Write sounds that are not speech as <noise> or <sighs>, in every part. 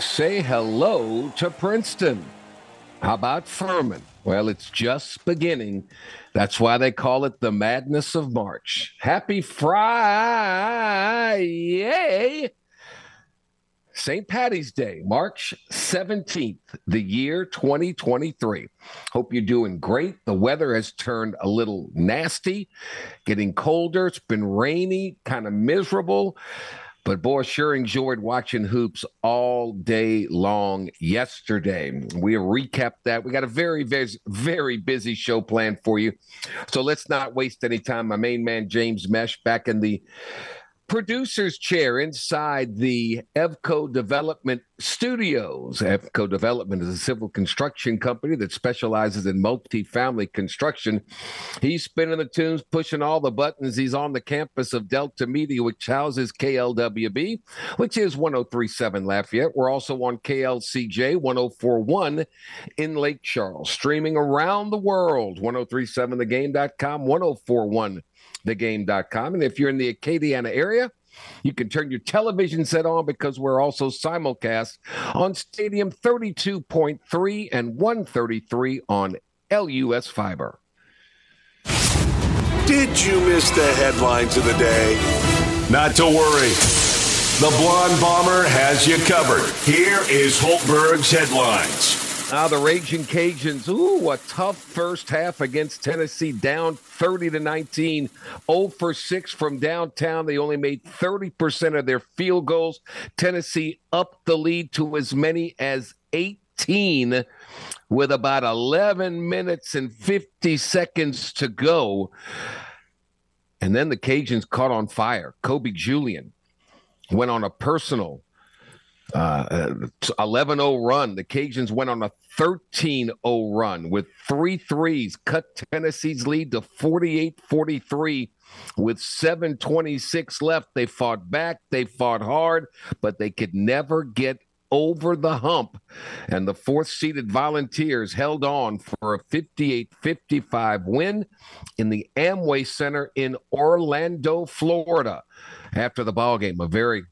Say hello to Princeton. How about Furman? Well, it's just beginning. That's why they call it the madness of March. Happy Friday! St. Patty's Day, March 17th, the year 2023. Hope you're doing great. The weather has turned a little nasty, getting colder. It's been rainy, kind of miserable. But boy, sure enjoyed watching hoops all day long yesterday. We recapped that. We got a very, very, very busy show planned for you. So let's not waste any time. My main man, James Mesh, back in the producer's chair inside the Evco Development Studios. Evco Development is a civil construction company that specializes in multi-family construction. He's spinning the tunes, pushing all the buttons. He's on the campus of Delta Media, which houses KLWB, which is 1037 Lafayette. We're also on KLCJ 1041 in Lake Charles, streaming around the world, 1037thegame.com, 1041 thegame.com. And if you're in the Acadiana area, you can turn your television set on because we're also simulcast on Stadium 32.3 and 133 on LUS Fiber. Did you miss the headlines of the day? Not to worry. The Blonde Bomber has you covered. Here is Hultberg's headlines. Ah, the Raging Cajuns. Ooh, a tough first half against Tennessee, down 30 to 19. 0 for 6 from downtown. They only made 30% of their field goals. Tennessee up the lead to as many as 18 with about 11 minutes and 50 seconds to go. And then the Cajuns caught on fire. Kobe Julien went on a personal uh, 11 0 run. The Cajuns went on a 13 0 run with three threes, cut Tennessee's lead to 48 43 with 726 left. They fought back, they fought hard, but they could never get over the hump. And the fourth seeded Volunteers held on for a 58 55 win in the Amway Center in Orlando, Florida. After the ball game, a very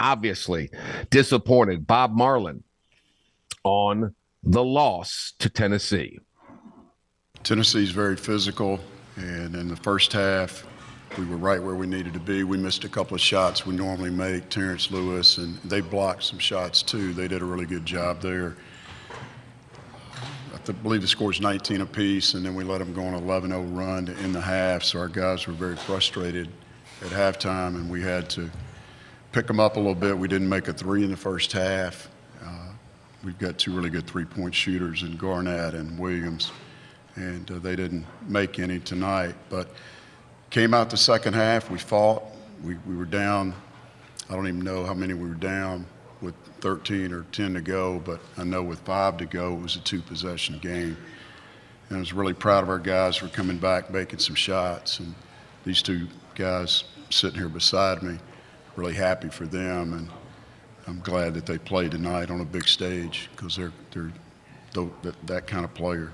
obviously disappointed Bob Marlin on the loss to Tennessee. Tennessee's very physical, and in the first half, we were right where we needed to be. We missed a couple of shots we normally make, Terence Lewis, and they blocked some shots too. They did a really good job there. I believe the score's 19 apiece, and then we let them go on an 11 0 run in the half. So our guys were very frustrated at halftime, and we had to pick them up a little bit. We didn't make a three in the first half. Uh, we've got two really good three point shooters in Garnett and Williams, and uh, they didn't make any tonight. But came out the second half, we fought. We, we were down, I don't even know how many we were down with 13 or 10 to go, but I know with five to go, it was a two possession game. And I was really proud of our guys for coming back, making some shots. And these two guys sitting here beside me, really happy for them, and I'm glad that they played tonight on a big stage because they're they're that, that kind of player.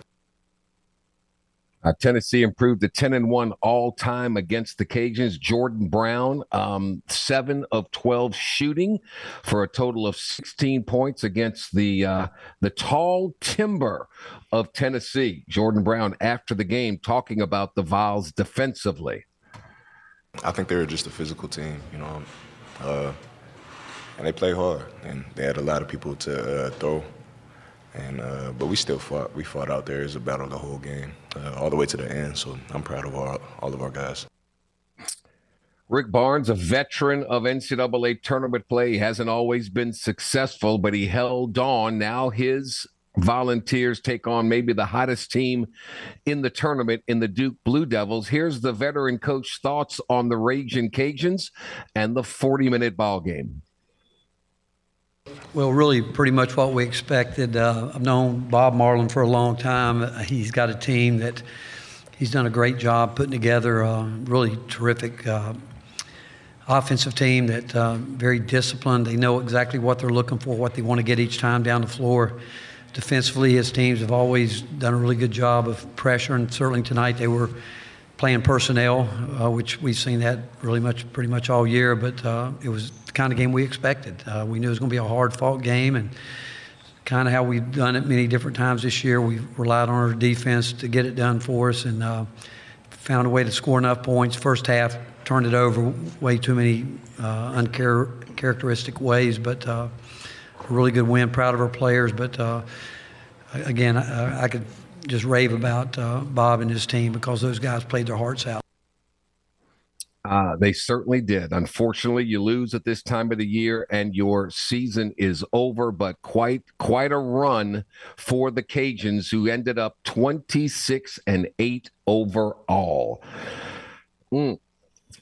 Uh, Tennessee improved to 10 and 1 all time against the Cajuns. Jordan Brown, um, 7 of 12 shooting for a total of 16 points against the uh, the tall timber of Tennessee. Jordan Brown, after the game, talking about the Vols defensively. I think they were just a physical team. You know, uh, and they play hard, and they had a lot of people to uh, throw. And uh, but we still fought. We fought out there. Was a battle the whole game, uh, all the way to the end. So I'm proud of our, all of our guys. Rick Barnes, a veteran of NCAA tournament play, hasn't always been successful, but he held on. Now his Volunteers take on maybe the hottest team in the tournament in the Duke Blue Devils. Here's the veteran coach thoughts on the Raging Cajuns and the 40 minute ball game. well, really, pretty much what we expected. Uh, I've known Bob Marlin for a long time. He's got a team that he's done a great job putting together a really terrific uh, offensive team that uh, very disciplined. They know exactly what they're looking for, what they want to get each time down the floor. Defensively, his teams have always done a really good job of pressure, and certainly tonight they were playing personnel, uh, which we've seen that really much, pretty much all year. But uh, it was the kind of game we expected. Uh, we knew it was going to be a hard-fought game, and kind of how we've done it many different times this year. We've relied on our defense to get it done for us, and uh, found a way to score enough points. First half, turned it over way too many uh, uncharacteristic ways, but uh, really good win. Proud of our players, but uh, again, I, I, could just rave about uh, Bob and his team because those guys played their hearts out. Uh, they certainly did. Unfortunately, you lose at this time of the year, and your season is over. But quite quite a run for the Cajuns, who ended up twenty six and eight overall. Mm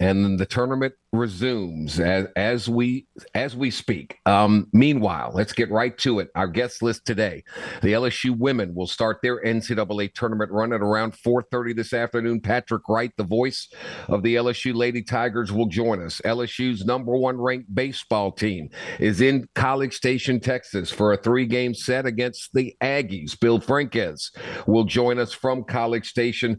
and then the tournament resumes as, as we as we speak. Um, meanwhile, let's get right to it. Our guest list today: the LSU women will start their NCAA tournament run at around 4:30 this afternoon. Patrick Wright, the voice of the LSU Lady Tigers, will join us. LSU's number one ranked baseball team is in College Station, Texas, for a three-game set against the Aggies. Bill Franques will join us from College Station.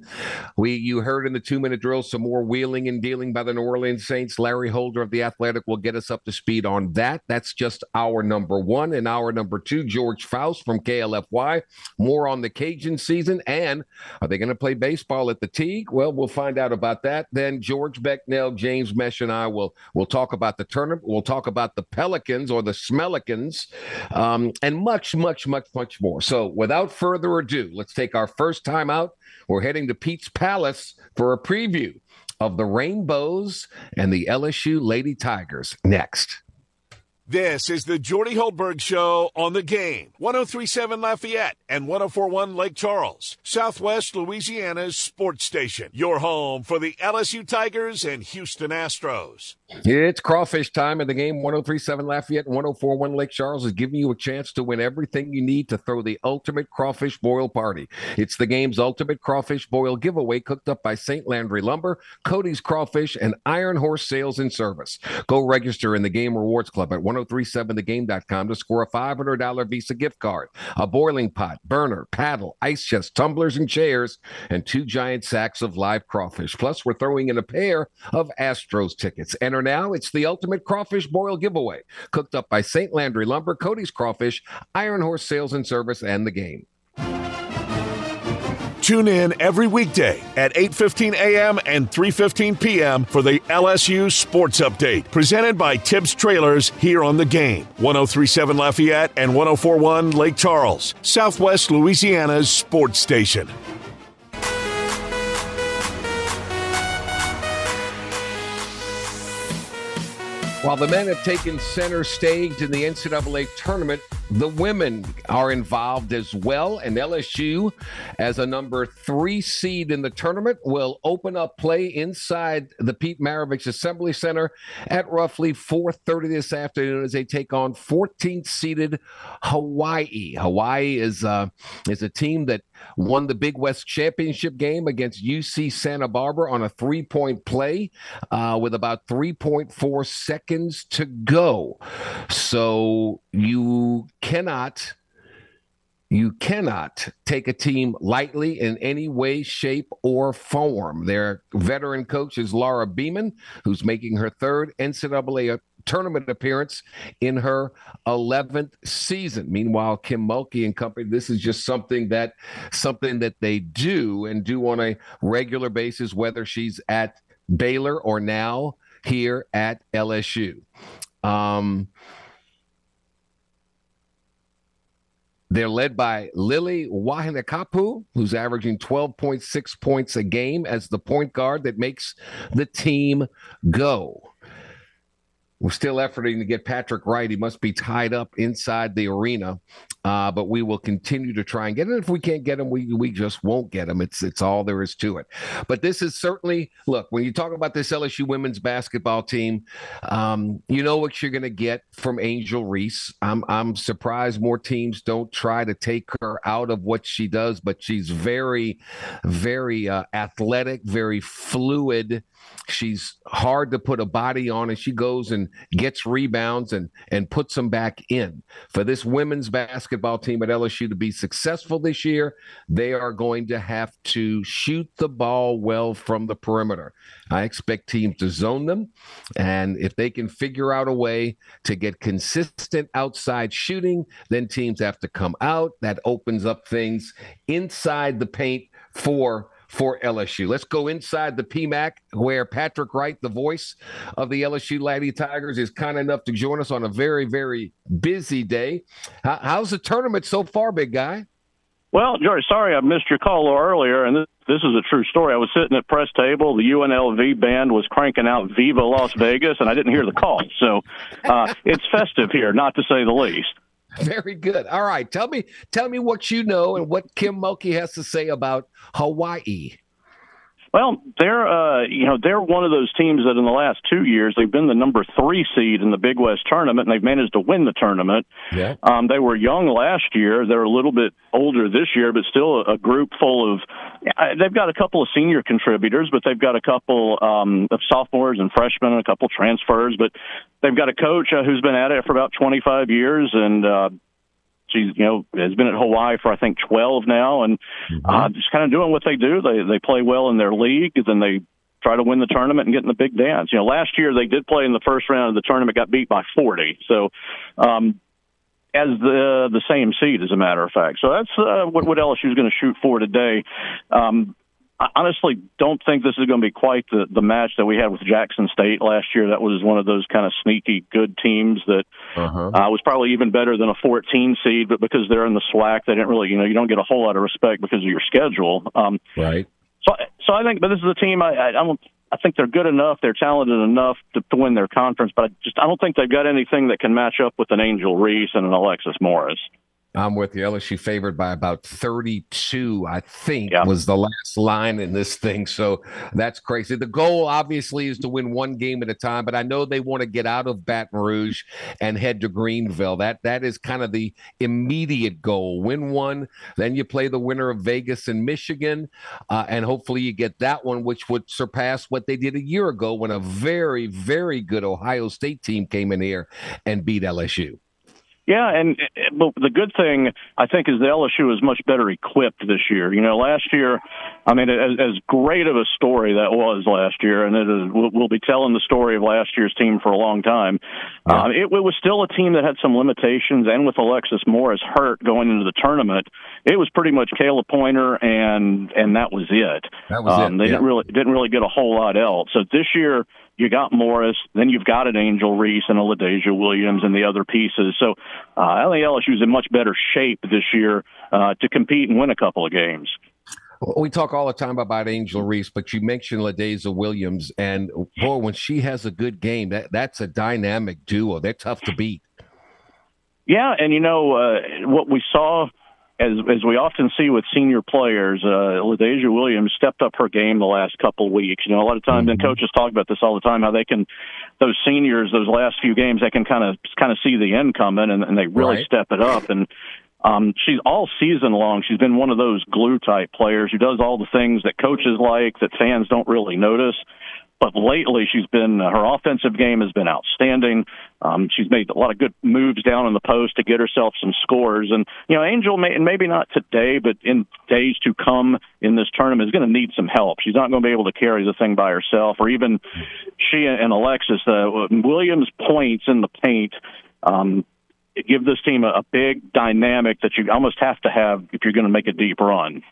We you heard in the two-minute drill some more wheeling and dealing by the New Orleans Saints. Larry Holder of The Athletic will get us up to speed on that. That's just our number one. And our number two, George Faust from KLFY. More on the Cajun season. And are they going to play baseball at the Tigue? Well, we'll find out about that. Then George Becknell, James Mesh, and I will will talk about the tournament. We'll talk about the Pelicans or the Smellicans, um, and much, much, much, much more. So without further ado, let's take our first time out. We're heading to Pete's Palace for a preview of the Rainbows and the LSU Lady Tigers next. This is the Jordy Hultberg Show on the game. 1037 Lafayette and 1041 Lake Charles, Southwest Louisiana's sports station. Your home for the LSU Tigers and Houston Astros. It's crawfish time in the game. 1037 Lafayette and 1041 Lake Charles is giving you a chance to win everything you need to throw the ultimate crawfish boil party. It's the game's ultimate crawfish boil giveaway cooked up by St. Landry Lumber, Cody's Crawfish, and Iron Horse Sales and Service. Go register in the Game Rewards Club at 1037thegame.com to score a $500 Visa gift card, a boiling pot, burner, paddle, ice chest, tumblers, and chairs, and two giant sacks of live crawfish. Plus, we're throwing in a pair of Astros tickets. Enter now. It's the ultimate crawfish boil giveaway, cooked up by St. Landry Lumber, Cody's Crawfish, Iron Horse Sales and Service, and the game. Tune in every weekday at 8:15 a.m. and 3:15 p.m. for the LSU Sports Update, presented by Tibbs Trailers here on the game. 1037 Lafayette and 1041 Lake Charles, Southwest Louisiana's sports station. While the men have taken center stage in the NCAA tournament, the women are involved as well. And LSU, as a number three seed in the tournament, will open up play inside the Pete Maravich Assembly Center at roughly 4:30 this afternoon as they take on 14th seeded Hawaii. Hawaii is uh, is a team that won the Big West Championship game against UC Santa Barbara on a three point play uh, with about 3.4 seconds to go. So you cannot. You cannot take a team lightly in any way, shape, or form. Their veteran coach is Laura Beeman, who's making her third NCAA tournament appearance in her 11th season. Meanwhile, Kim Mulkey and company, this is just something that something that they do and do on a regular basis, whether she's at Baylor or now here at LSU. Um, They're led by Lily Wahinekapu, who's averaging 12.6 points a game as the point guard that makes the team go. We're still efforting to get Patrick Wright. He must be tied up inside the arena. uh, but we will continue to try and get him. If we can't get him, we we just won't get him. It's it's all there is to it. But this is certainly look when you talk about this LSU women's basketball team, um, you know what you're going to get from Angel Reese. I'm I'm surprised more teams don't try to take her out of what she does, but she's very, very uh, athletic, very fluid She's hard to put a body on, and she goes and gets rebounds and and puts them back in. For this women's basketball team at LSU to be successful this year, they are going to have to shoot the ball well from the perimeter. I expect teams to zone them, and if they can figure out a way to get consistent outside shooting, then teams have to come out. That opens up things inside the paint for for LSU. Let's go inside the PMAC where Patrick Wright, the voice of the LSU Lady Tigers, is kind enough to join us on a very, very busy day. How's the tournament so far, big guy? Well, George, sorry I missed your call earlier, and this, this is a true story. I was sitting at press table. The UNLV band was cranking out "Viva Las Vegas," and I didn't hear the call. So uh, it's festive here, not to say the least. <laughs> Very good. All right, tell me, tell me what you know and what Kim Mulkey has to say about Hawaii. Well, they're uh, you know they're one of those teams that in the last two years they've been the number three seed in the Big West tournament, and they've managed to win the tournament. Yeah. Um, they were young last year; they're a little bit older this year, but still a, group full of. Uh, they've got a couple of senior contributors, but they've got a couple um, of sophomores and freshmen, and a couple transfers. But they've got a coach uh, who's been at it for about 25 years, and uh, she's you know has been at Hawaii for I think 12 now, and mm-hmm. uh, just kind of doing what they do. They they play well in their league, and then they try to win the tournament and get in the big dance. You know, last year they did play in the first round of the tournament, got beat by 40. So. um as the the same seed, as a matter of fact. So that's uh, what what LSU is going to shoot for today. Um, I honestly don't think this is going to be quite the, the match that we had with Jackson State last year. That was one of those kind of sneaky good teams that uh-huh. uh, was probably even better than a 14 seed, but because they're in the SWAC, they didn't really, you know, you don't get a whole lot of respect because of your schedule. Um, right. So, so I think, but this is a team I, I, I don't. I think they're good enough, they're talented enough to, to win their conference, but I just I don't think they've got anything that can match up with an Angel Reese and an Alexis Morris. I'm with you. LSU favored by about 32, I think, yeah. was the last line in this thing. So that's crazy. The goal, obviously, is to win one game at a time, but I know they want to get out of Baton Rouge and head to Greenville. That That is kind of the immediate goal. Win one, then you play the winner of Vegas and Michigan, uh, and hopefully you get that one, which would surpass what they did a year ago when a very, very good Ohio State team came in here and beat LSU. Yeah, and but the good thing I think is the LSU is much better equipped this year. You know, last year, I mean, as, as great of a story that was last year, and it is, we'll, we'll be telling the story of last year's team for a long time. Yeah. Uh, it, it was still a team that had some limitations, and with Alexis Morris hurt going into the tournament, it was pretty much Khayla Pointer, and and that was it. That was um, it. They yeah. didn't really didn't really get a whole lot else. So this year you got Morris, then you've got an Angel Reese and a LaDazhia Williams and the other pieces. So uh, I think LSU's in much better shape this year uh, to compete and win a couple of games. We talk all the time about Angel Reese, but you mentioned LaDazhia Williams, and boy, when she has a good game, that that's a dynamic duo. They're tough to beat. Yeah, and you know uh, what we saw as as we often see with senior players, uh, LaDazhia Williams stepped up her game the last couple of weeks. You know, a lot of times, mm-hmm. and coaches talk about this all the time, how they can those seniors, those last few games, they can kind of kind of see the end coming, and, and they really right. step it up. And um, she's all season long. She's been one of those glue type players who does all the things that coaches like that fans don't really notice. But lately, she's been her offensive game has been outstanding. Um, she's made a lot of good moves down in the post to get herself some scores. And you know, Angel, may, and maybe not today, but in days to come in this tournament, is going to need some help. She's not going to be able to carry the thing by herself, or even she and Alexis uh, Williams points in the paint. Um, give this team a, a big dynamic that you almost have to have if you're going to make a deep run.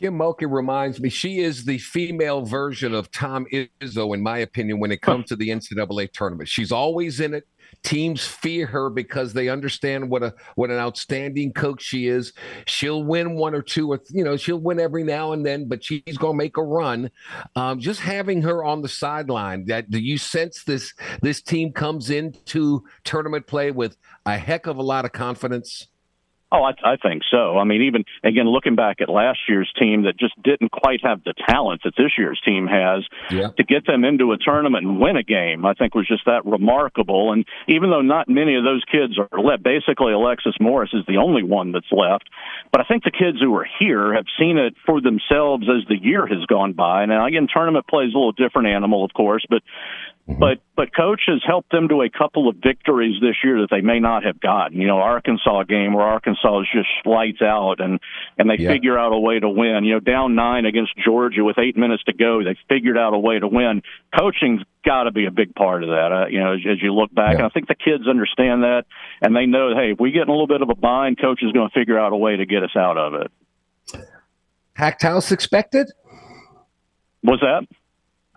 Kim Mulkey reminds me she is the female version of Tom Izzo, in my opinion, when it comes to the NCAA tournament. She's always in it. Teams fear her because they understand what a what an outstanding coach she is. She'll win one or two, or you know, she'll win every now and then, but she's going to make a run. Um, just having her on the sideline, that do you sense this this team comes into tournament play with a heck of a lot of confidence? Oh, I, I think so. I mean, even again, looking back at last year's team that just didn't quite have the talent that this year's team has yeah. to get them into a tournament and win a game, I think was just that remarkable. And even though not many of those kids are left, basically Alexis Morris is the only one that's left. But I think the kids who are here have seen it for themselves as the year has gone by. Now, again, tournament plays a little different animal, of course, but Mm-hmm. But but coach has helped them to a couple of victories this year that they may not have gotten. You know, Arkansas game where Arkansas is just lights out and and they yeah. figure out a way to win. You know, down nine against Georgia with eight minutes to go, they figured out a way to win. Coaching's got to be a big part of that. Uh, you know, as, as you look back, yeah. and I think the kids understand that and they know, hey, if we get in a little bit of a bind, coach is going to figure out a way to get us out of it. Packed house expected. Was that?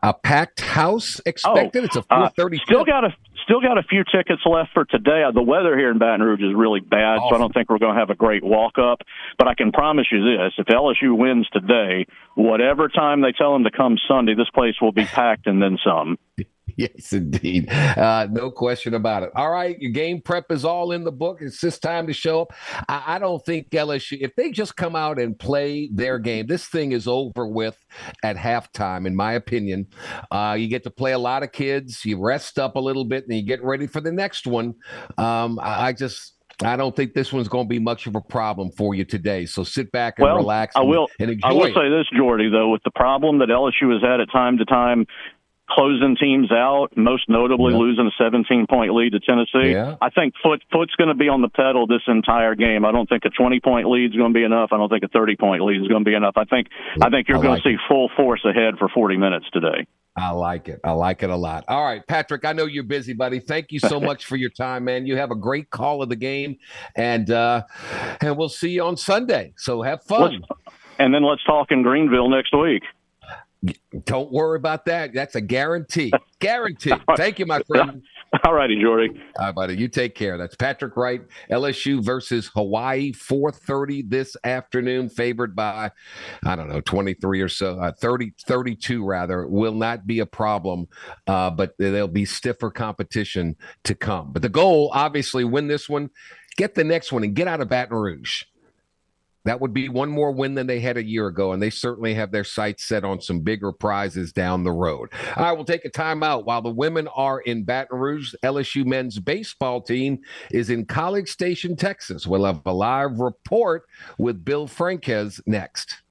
A packed house expected. Oh, it's a four thirty. Uh, still got a still got a few tickets left for today. Uh, the weather here in Baton Rouge is really bad, awesome. so I don't think we're going to have a great walk up. But I can promise you this: if LSU wins today, whatever time they tell them to come Sunday, this place will be packed and then some. <laughs> <laughs> yes, indeed. Uh, no question about it. All right, your game prep is all in the book. It's just time to show up. I, I, don't think LSU, if they just come out and play their game, this thing is over with at halftime, in my opinion. Uh, you get to play a lot of kids, you rest up a little bit, and you get ready for the next one. Um, I, I just. I don't think this one's going to be much of a problem for you today. So sit back and well, relax. And, I will. And I will say this, Jordy, though, with the problem that LSU has had at time to time closing teams out, most notably losing a 17 point lead to Tennessee. Yeah. I think Foot Foot's going to be on the pedal this entire game. I don't think a 20 point lead is going to be enough. I don't think a 30 point lead is going to be enough. I think I think you're going to see full force ahead for 40 minutes today. I like it. I like it a lot. All right, Patrick, I know you're busy, buddy. Thank you so <laughs> much for your time, man. You have a great call of the game and uh and we'll see you on Sunday. So have fun. Let's, and then let's talk in Greenville next week. Don't worry about that. That's a guarantee. <laughs> Guarantee. Thank you, my friend. All righty, Jordy. All right, buddy. You take care. That's Patrick Wright, LSU versus Hawaii, 4:30 this afternoon, favored by, I don't know, 23 or so, uh, 30, 32 rather. Will not be a problem, uh, but there'll be stiffer competition to come. But the goal, obviously, win this one, get the next one, and get out of Baton Rouge. That would be one more win than they had a year ago, and they certainly have their sights set on some bigger prizes down the road. All right, we'll take a timeout while the women are in Baton Rouge. LSU men's baseball team is in College Station, Texas. We'll have a live report with Bill Franques next.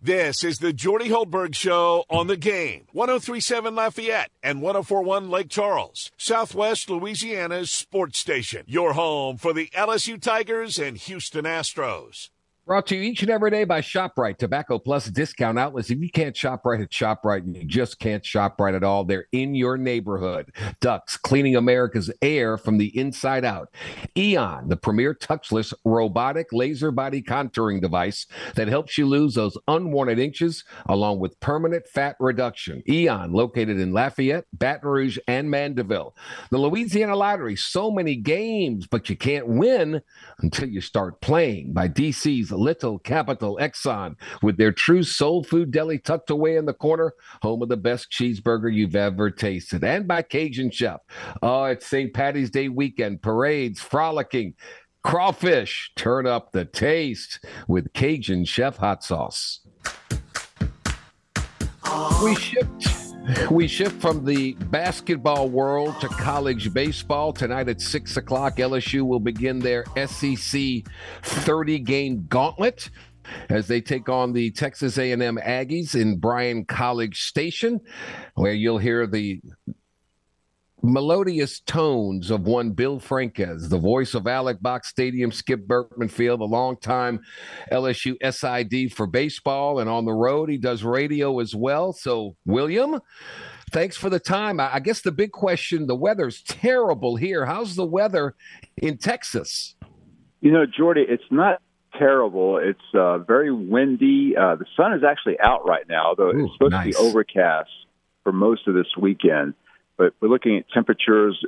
This is the Jordy Hultberg Show on the game. 1037 Lafayette and 1041 Lake Charles, Southwest Louisiana's sports station. Your home for the LSU Tigers and Houston Astros. Brought to you each and every day by ShopRite, Tobacco Plus discount outlets. If you can't shop right at ShopRite, and you just can't shop right at all. They're in your neighborhood. Ducks, cleaning America's air from the inside out. Eon, the premier touchless robotic laser body contouring device that helps you lose those unwanted inches along with permanent fat reduction. Eon, located in Lafayette, Baton Rouge, and Mandeville. The Louisiana Lottery, so many games, but you can't win until you start playing by DC's Little Capital Exxon with their true soul food deli tucked away in the corner, home of the best cheeseburger you've ever tasted. And by Cajun Chef. Oh, it's St. Patty's Day weekend, parades, frolicking, crawfish. Turn up the taste with Cajun Chef hot sauce. We shipped we shift from the basketball world to college baseball. Tonight at 6 o'clock, LSU will begin their SEC 30 game gauntlet as they take on the Texas A&M Aggies in Bryan College Station, where you'll hear the melodious tones of one Bill Franques, the voice of Alex Box Stadium, Skip Bertman Field, a longtime LSU SID for baseball and on the road. He does radio as well. So, William, thanks for the time. I guess the big question the weather's terrible here. How's the weather in Texas? You know, Jordy, it's not terrible. It's uh, very windy. Uh, the sun is actually out right now, though Ooh, it's supposed nice. to be overcast for most of this weekend but we're looking at temperatures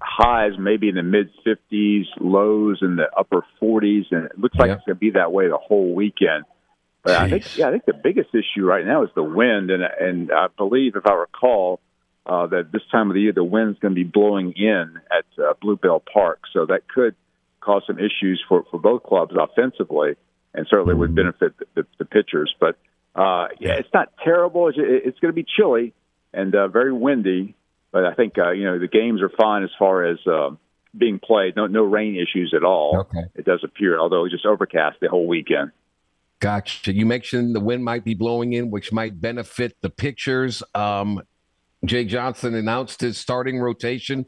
highs maybe in the mid 50s, lows in the upper 40s, and it looks like it's going to be that way the whole weekend. But I think, yeah, I think the biggest issue right now is the wind, and and I believe, if I recall, uh, that this time of the year the wind's going to be blowing in at uh, Blue Bell Park, so that could cause some issues for for both clubs offensively, and certainly mm-hmm. would benefit the, the, the pitchers. But uh, yeah, it's not terrible. It's, it's going to be chilly and uh, very windy, but I think uh, you know the games are fine as far as uh, being played. No, no rain issues at all. Okay. It does appear, although it's just overcast the whole weekend. Gotcha. You mentioned the wind might be blowing in, which might benefit the pictures. Um, Jay Johnson announced his starting rotation.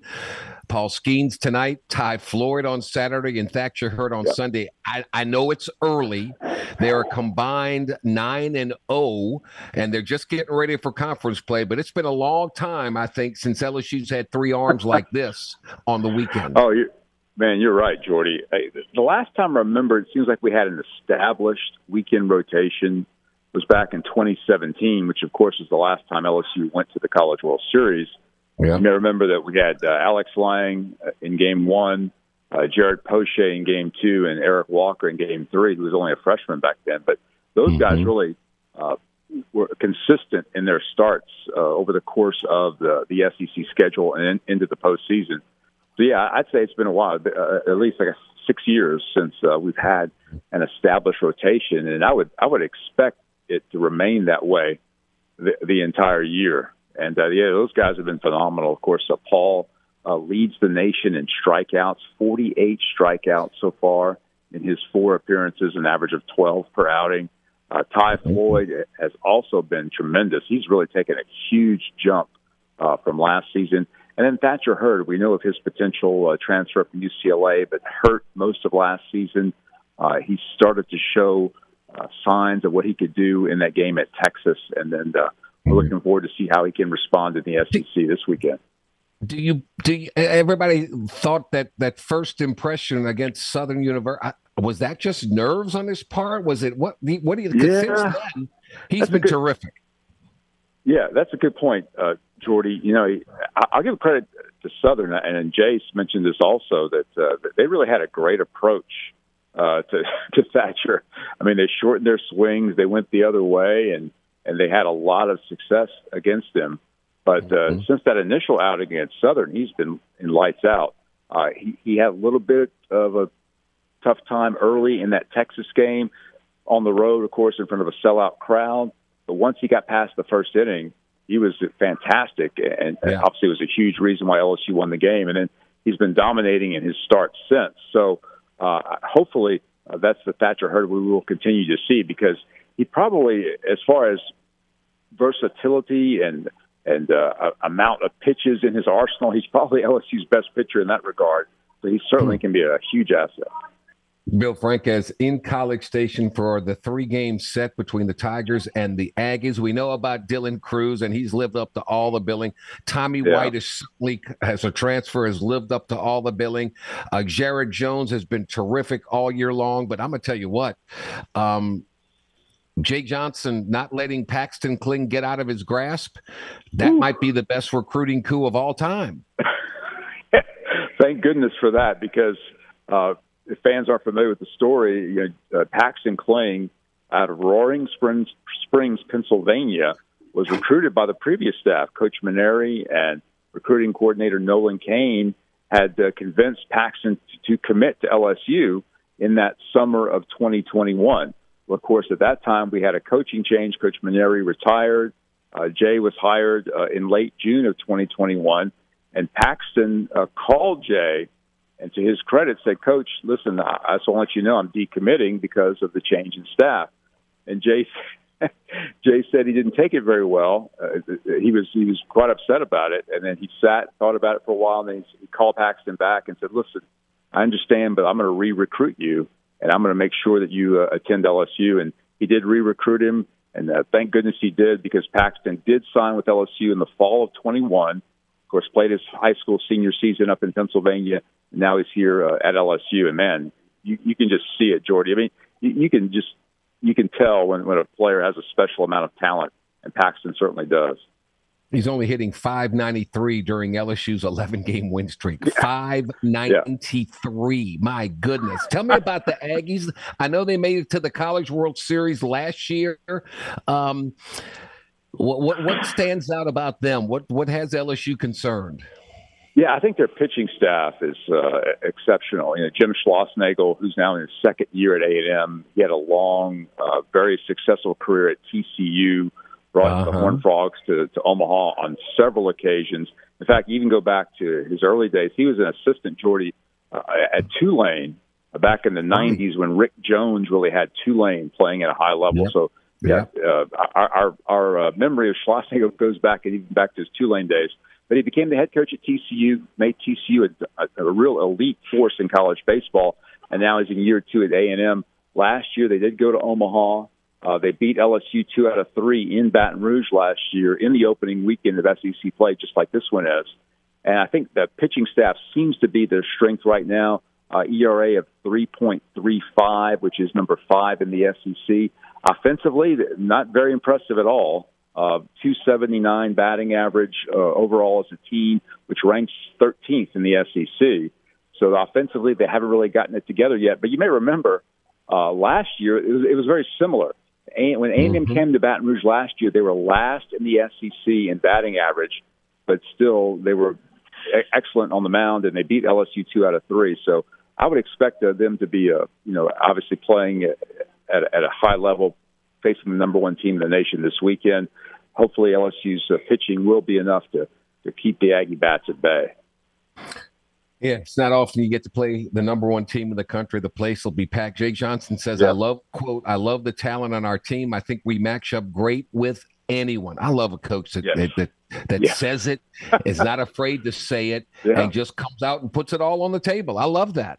Paul Skenes tonight, Ty Floyd on Saturday, and Thatcher Hurd on yep. Sunday. I, I know it's early. They are combined nine and 0, and they're just getting ready for conference play. But it's been a long time, I think, since LSU's had three arms <laughs> like this on the weekend. Oh, you, man, you're right, Jordy. The last time I remember, it seems like we had an established weekend rotation was back in 2017, which of course is the last time LSU went to the College World Series. Yeah. You may remember that we had uh, Alex Lange uh, in Game One, uh, Jared Poche in Game Two, and Eric Walker in Game Three, who was only a freshman back then. But those mm-hmm. guys really uh, were consistent in their starts uh, over the course of the, the SEC schedule and in, into the postseason. So yeah, I'd say it's been a while, uh, at least like a six years since uh, we've had an established rotation, and I would I would expect it to remain that way the, the entire year. And uh, yeah, those guys have been phenomenal. Of course, uh, Paul uh, leads the nation in strikeouts, 48 strikeouts so far in his four appearances, an average of 12 per outing. Uh, Ty Floyd has also been tremendous. He's really taken a huge jump uh, from last season. And then Thatcher Hurd, we know of his potential uh, transfer from UCLA, but hurt most of last season. Uh, he started to show uh, signs of what he could do in that game at Texas, and then uh, we're mm-hmm. looking forward to see how he can respond in the SEC this weekend. Do you? Do you, everybody thought that that first impression against Southern University was that just nerves on his part? Was it what? What do you? Yeah. Since then, he's been good, terrific. Yeah, that's a good point, uh, Jordy. You know, I'll give credit to Southern, and Jace mentioned this also that uh, they really had a great approach uh, to <laughs> to Thatcher. I mean, they shortened their swings, they went the other way, and and they had a lot of success against him. But uh, mm-hmm. since that initial outing against Southern, he's been in lights out. Uh, he he had a little bit of a tough time early in that Texas game on the road, of course, in front of a sellout crowd. But once he got past the first inning, he was fantastic, and, yeah. and obviously it was a huge reason why LSU won the game. And then he's been dominating in his start since. So uh, hopefully uh, that's the Thatcher Hurd we will continue to see because he probably, as far as versatility and and uh, amount of pitches in his arsenal, he's probably <laughs> LSU's best pitcher in that regard. So he certainly hmm. can be a huge asset. Bill Franques in College Station for the three game set between the Tigers and the Aggies. We know about Dylan Crews, and he's lived up to all the billing. Tommy yeah. White is certainly has a transfer, has lived up to all the billing. Uh, Jared Jones has been terrific all year long. But I'm going to tell you what, um, Jay Johnson not letting Paxton Kling get out of his grasp, that Ooh. might be the best recruiting coup of all time. <laughs> Thank goodness for that because. Uh, if fans aren't familiar with the story, you know, uh, Paxton Kling out of Roaring Springs, Springs, Pennsylvania, was recruited by the previous staff. Coach Mainieri and recruiting coordinator Nolan Cain, had uh, convinced Paxton to, to commit to LSU in that summer of 2021. Well, of course, at that time we had a coaching change. Coach Mainieri retired. Uh, Jay was hired uh, in late June of 2021, and Paxton uh, called Jay and to his credit, said, "Coach, listen, I, I just want to you know I'm decommitting because of the change in staff." And Jay, <laughs> Jay said he didn't take it very well. Uh, he was he was quite upset about it, and then he sat, thought about it for a while, and then he, he called Paxton back and said, "Listen, I understand, but I'm going to re-recruit you, and I'm going to make sure that you uh, attend LSU." And he did re-recruit him, and uh, thank goodness he did because Paxton did sign with LSU in the fall of 21. Of course, played his high school senior season up in Pennsylvania And now he's here uh, at LSU, and man, you, you can just see it, Jordy. I mean, you, you can just you can tell when when a player has a special amount of talent, and Paxton certainly does. He's only hitting 593 during LSU's 11 game win streak. 593. Yeah. My goodness. Tell me about the Aggies. I know they made it to the College World Series last year. Um, what, what, what stands out about them? What what has LSU concerned? Yeah, I think their pitching staff is uh, exceptional. You know, Jim Schlossnagle, who's now in his second year at A and M, he had a long, uh, very successful career at TCU. Brought uh-huh. the Horned Frogs to, to Omaha on several occasions. In fact, even go back to his early days. He was an assistant Jordy uh, at Tulane back in the '90s when Rick Jones really had Tulane playing at a high level. Yep. So yeah, uh, our our, our uh, memory of Schlossnagle goes back and even back to his Tulane days. But he became the head coach at TCU, made TCU a, a, a real elite force in college baseball, and now he's in year two at A and M. Last year they did go to Omaha. Uh, they beat LSU two out of three in Baton Rouge last year in the opening weekend of SEC play, just like this one is. And I think the pitching staff seems to be their strength right now. Uh, ERA of 3.35, which is number five in the SEC. Offensively, not very impressive at all. Uh, 279 batting average uh, overall as a team, which ranks 13th in the SEC. So offensively, they haven't really gotten it together yet. But you may remember uh, last year it was, it was very similar. When A&M mm-hmm. came to Baton Rouge last year, they were last in the SEC in batting average, but still they were excellent on the mound, and they beat LSU two out of three. So I would expect uh, them to be, uh, you know, obviously playing at, at a high level, facing the number one team in the nation this weekend. Hopefully, LSU's uh, pitching will be enough to to keep the Aggie bats at bay. Yeah, it's not often you get to play the number one team in the country. The place will be packed. Jake Johnson says, yeah. "I love quote I love the talent on our team. I think we match up great with anyone. I love a coach that yes. that, that, that yes. says it, is not <laughs> afraid to say it, yeah. and just comes out and puts it all on the table. I love that.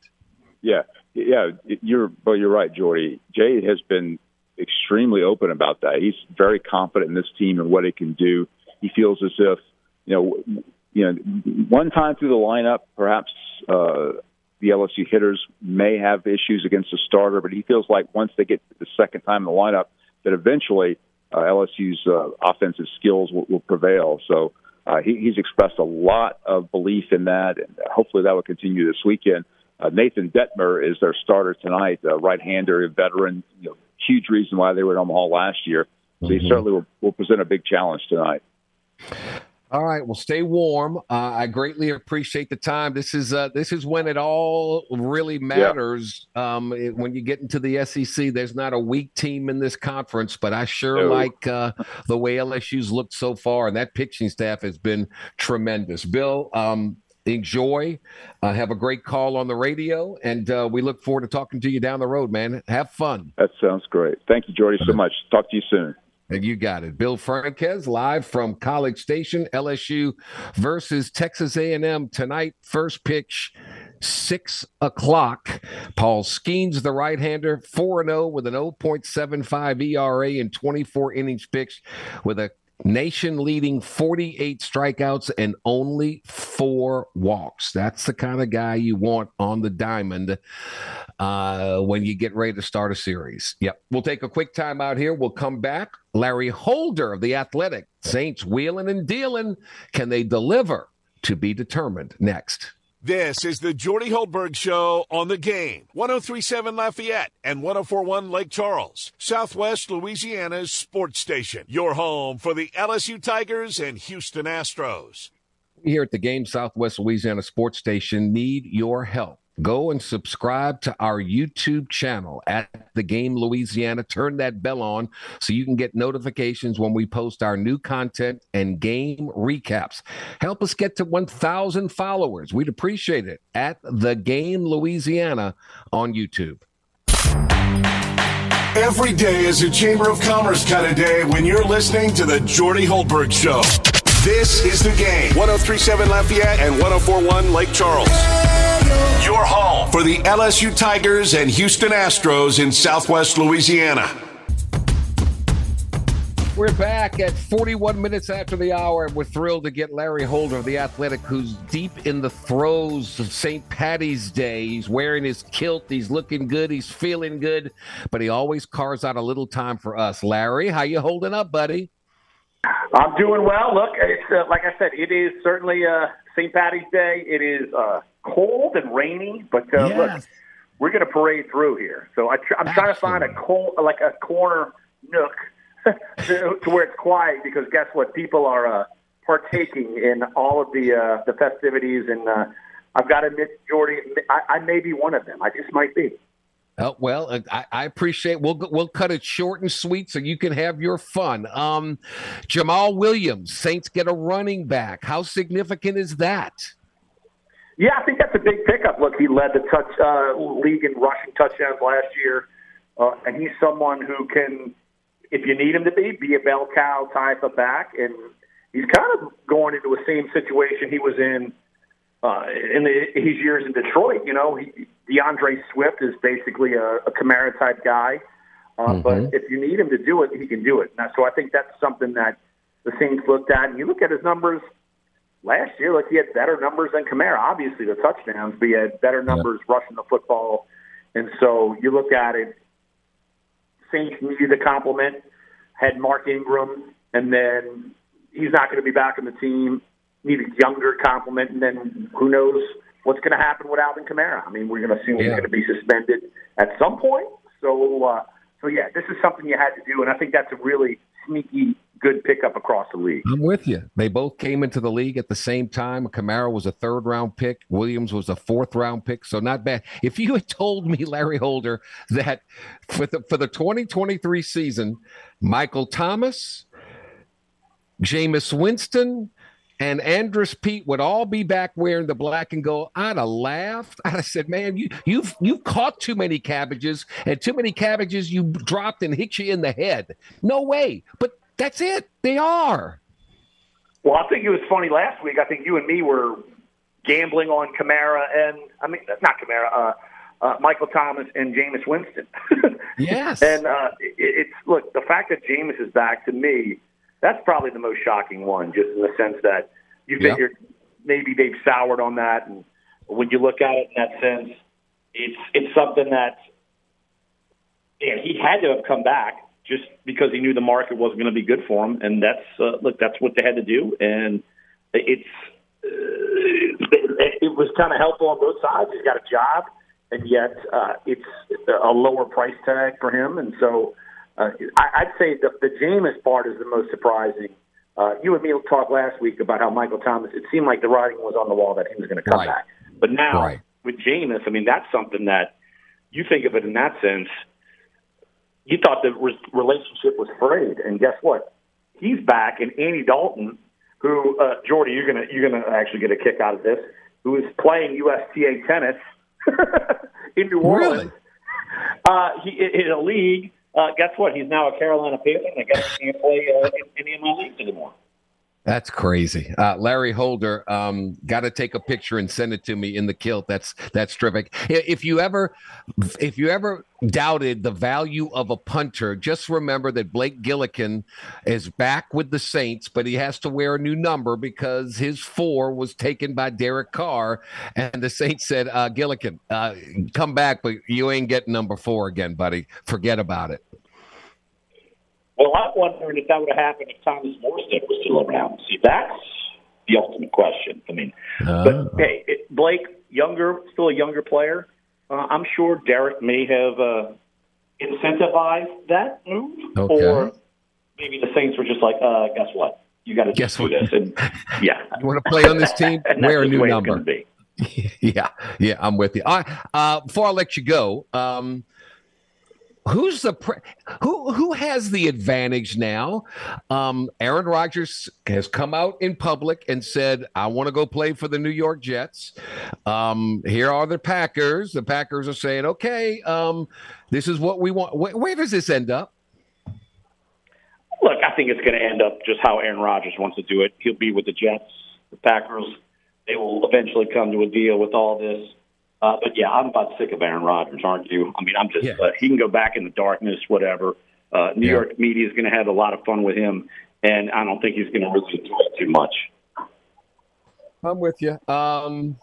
Yeah, yeah, you're well. You're right, Jordy. Jay has been extremely open about that. He's very confident in this team and what it can do. He feels as if you know, you know, one time through the lineup, perhaps uh, the LSU hitters may have issues against the starter, but he feels like once they get the second time in the lineup, that eventually uh, LSU's uh, offensive skills will, will prevail. So uh, he, he's expressed a lot of belief in that, and hopefully that will continue this weekend. Uh, Nathan Dettmer is their starter tonight, a right-hander, a veteran. You know, huge reason why they were in Omaha last year. So mm-hmm. he certainly will, will present a big challenge tonight. All right. Well, stay warm. Uh, I greatly appreciate the time. This is uh, this is when it all really matters. Yeah. Um, it, when you get into the SEC, there's not a weak team in this conference, but I sure no. like uh, the way LSU's looked so far, and that pitching staff has been tremendous. Bill, um, enjoy. Uh, have a great call on the radio, and uh, we look forward to talking to you down the road, man. Have fun. That sounds great. Thank you, Jordy, so much. Talk to you soon. And You got it. Bill Franques live from College Station, LSU versus Texas A&M tonight. First pitch, six o'clock. Paul Skenes, the right-hander, 4-0 with an 0.75 ERA in 24 innings pitched with a nation leading 48 strikeouts and only four walks. That's the kind of guy you want on the diamond uh, when you get ready to start a series. Yep. We'll take a quick time out here. We'll come back. Larry Holder of the Athletic Saints wheeling and dealing. Can they deliver? To be determined next. This is the Jordy Hultberg Show on the game. 1037 Lafayette and 1041 Lake Charles, Southwest Louisiana's sports station. Your home for the LSU Tigers and Houston Astros. Here at the game, Southwest Louisiana sports station, need your help go and subscribe to our YouTube channel at The Game Louisiana. Turn that bell on so you can get notifications when we post our new content and game recaps. Help us get to 1,000 followers. We'd appreciate it at The Game Louisiana on YouTube. Every day is a Chamber of Commerce kind of day when you're listening to The Jordy Hultberg Show. This is The Game, 1037 Lafayette and 1041 Lake Charles. Your home for the LSU Tigers and Houston Astros in Southwest Louisiana. We're back at 41 minutes after the hour. And we're thrilled to get Larry Holder of The Athletic, who's deep in the throes of St. Patty's Day. He's wearing his kilt. He's looking good. He's feeling good. But he always carves out a little time for us. Larry, how you holding up, buddy? I'm doing well. Look, it's uh, like I said, it is certainly uh, St. Patty's Day. It is uh, cold and rainy, but uh, Yes. look, we're going to parade through here. So I tr- I'm trying to find a cold, like a corner nook <laughs> to, to where it's quiet because guess what? People are uh, partaking in all of the uh, the festivities, and uh, I've got to admit, Jordy, I, I may be one of them. I just might be. Oh, well, uh, I, I appreciate. We'll we'll cut it short and sweet so you can have your fun. Um, Jamaal Williams, Saints get a running back. How significant is that? Yeah, I think that's a big pickup. Look, he led the touch uh, league in rushing touchdowns last year, uh, and he's someone who can, if you need him to be, be a bell cow type of back. And he's kind of going into the same situation he was in uh, in the, his years in Detroit. You know, he, DeAndre Swift is basically a, a Kamara type guy, uh, but if you need him to do it, he can do it. Now, so I think that's something that the Saints looked at. And you look at his numbers last year, like he had better numbers than Kamara. Obviously, the touchdowns, but he had better numbers rushing the football. And so you look at it, Saints needed a compliment, had Mark Ingram, and then he's not going to be back on the team. Need a younger compliment, and then who knows what's going to happen with Alvin Kamara? I mean, we're going to assume he's going to be suspended at some point. So, uh, so yeah, this is something you had to do, and I think that's a really sneaky good pickup across the league. I'm with you. They both came into the league at the same time. Kamara was a third round pick. Williams was a fourth round pick. So not bad. If you had told me, Larry Holder, that for the, for the 2023 season, Michael Thomas, Jameis Winston, and Andrus Peat would all be back wearing the black and gold, I'd have laughed. <laughs> I'd have said, "Man, you you've you've caught too many cabbages, and too many cabbages you dropped and hit you in the head. No way." But that's it. They are. Well, I think it was funny last week. I think you and me were gambling on Kamara and I mean not Kamara, uh, uh, Michael Thomas and Jameis Winston. <laughs> Yes. and uh, it, it's look the fact that Jameis is back to me. That's probably the most shocking one, just in the sense that you Yep. figure maybe they've soured on that, and when you look at it in that sense, it's it's something that yeah, he had to have come back just because he knew the market wasn't going to be good for him, and that's uh, look, that's what they had to do, and it's uh, it, it was kind of helpful on both sides. He's got a job, and yet uh, it's a lower price tag for him, and so uh, I, I'd say the, the Jameis part is the most surprising. Uh, you and me talked last week about how Michael Thomas. It seemed like the writing was on the wall that he was going to come Right. back, but now Right. with Jameis, I mean that's something that you think of it in that sense. You thought the re- relationship was frayed, and guess what? He's back, and Andy Dalton, who uh, Jordy, you're gonna you're gonna actually get a kick out of this, who is playing USTA tennis <laughs> in New Orleans. Really? Uh, he in a league. Uh, guess what? He's now a Carolina Panther, and I guess he can't play uh, in any of my leagues anymore. That's crazy. Uh, Larry Holder, um, got to take a picture and send it to me in the kilt. That's that's terrific. If you ever, if you ever doubted the value of a punter, just remember that Blake Gillikin is back with the Saints, but he has to wear a new number because his four was taken by Derek Carr, and the Saints said, uh, "Gillikin, uh, come back, but you ain't getting number four again, buddy. Forget about it." Well, I'm wondering if that would have happened if Thomas Morstead was still around. See, that's the ultimate question. I mean, but hey, it, Blake, younger, still a younger player. Uh, I'm sure Derek may have uh, incentivized that move, Okay. or maybe the Saints were just like, uh, guess what? You got to Guess do what? this, and <laughs> yeah, You want to play on this team? <laughs> Wear a new number. <laughs> yeah, yeah, I'm with you. All right, uh, before I let you go, um, who's the pre- who who has the advantage now? Um, Aaron Rodgers has come out in public and said, "I want to go play for the New York Jets." Um, here are the Packers. The Packers are saying, "Okay, um, this is what we want." Where, where does this end up? Look, I think it's going to end up just how Aaron Rodgers wants to do it. He'll be with the Jets, the Packers. They will eventually come to a deal with all this. Uh, but yeah, I'm about sick of Aaron Rodgers, aren't you? I mean, I'm just Yeah. uh, he can go back in the darkness, whatever. Uh, New Yeah. York media is going to have a lot of fun with him, and I don't think he's going to really enjoy it too much. I'm with you. Um,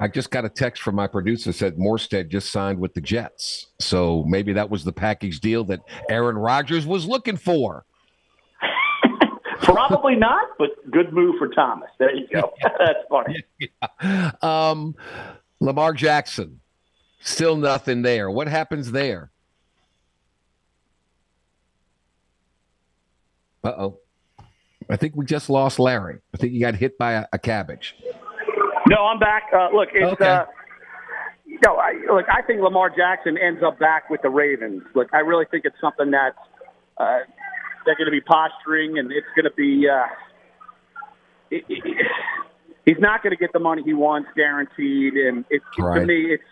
I just got a text from my producer said Morstead just signed with the Jets, so maybe that was the package deal that Aaron Rodgers was looking for. Probably not, but good move for Thomas. There you go. <laughs> That's funny. <laughs> Yeah. Um, Lamar Jackson, still nothing there. What happens there? Uh oh. I think we just lost Larry. I think he got hit by a, a cabbage. No, I'm back. Uh, look, it's Okay. uh, you know, I, look. I think Lamar Jackson ends up back with the Ravens. Look, I really think it's something that uh, they're going to be posturing, and it's going to be. Uh, it, it, he's not going to get the money he wants guaranteed, and it, to me, it's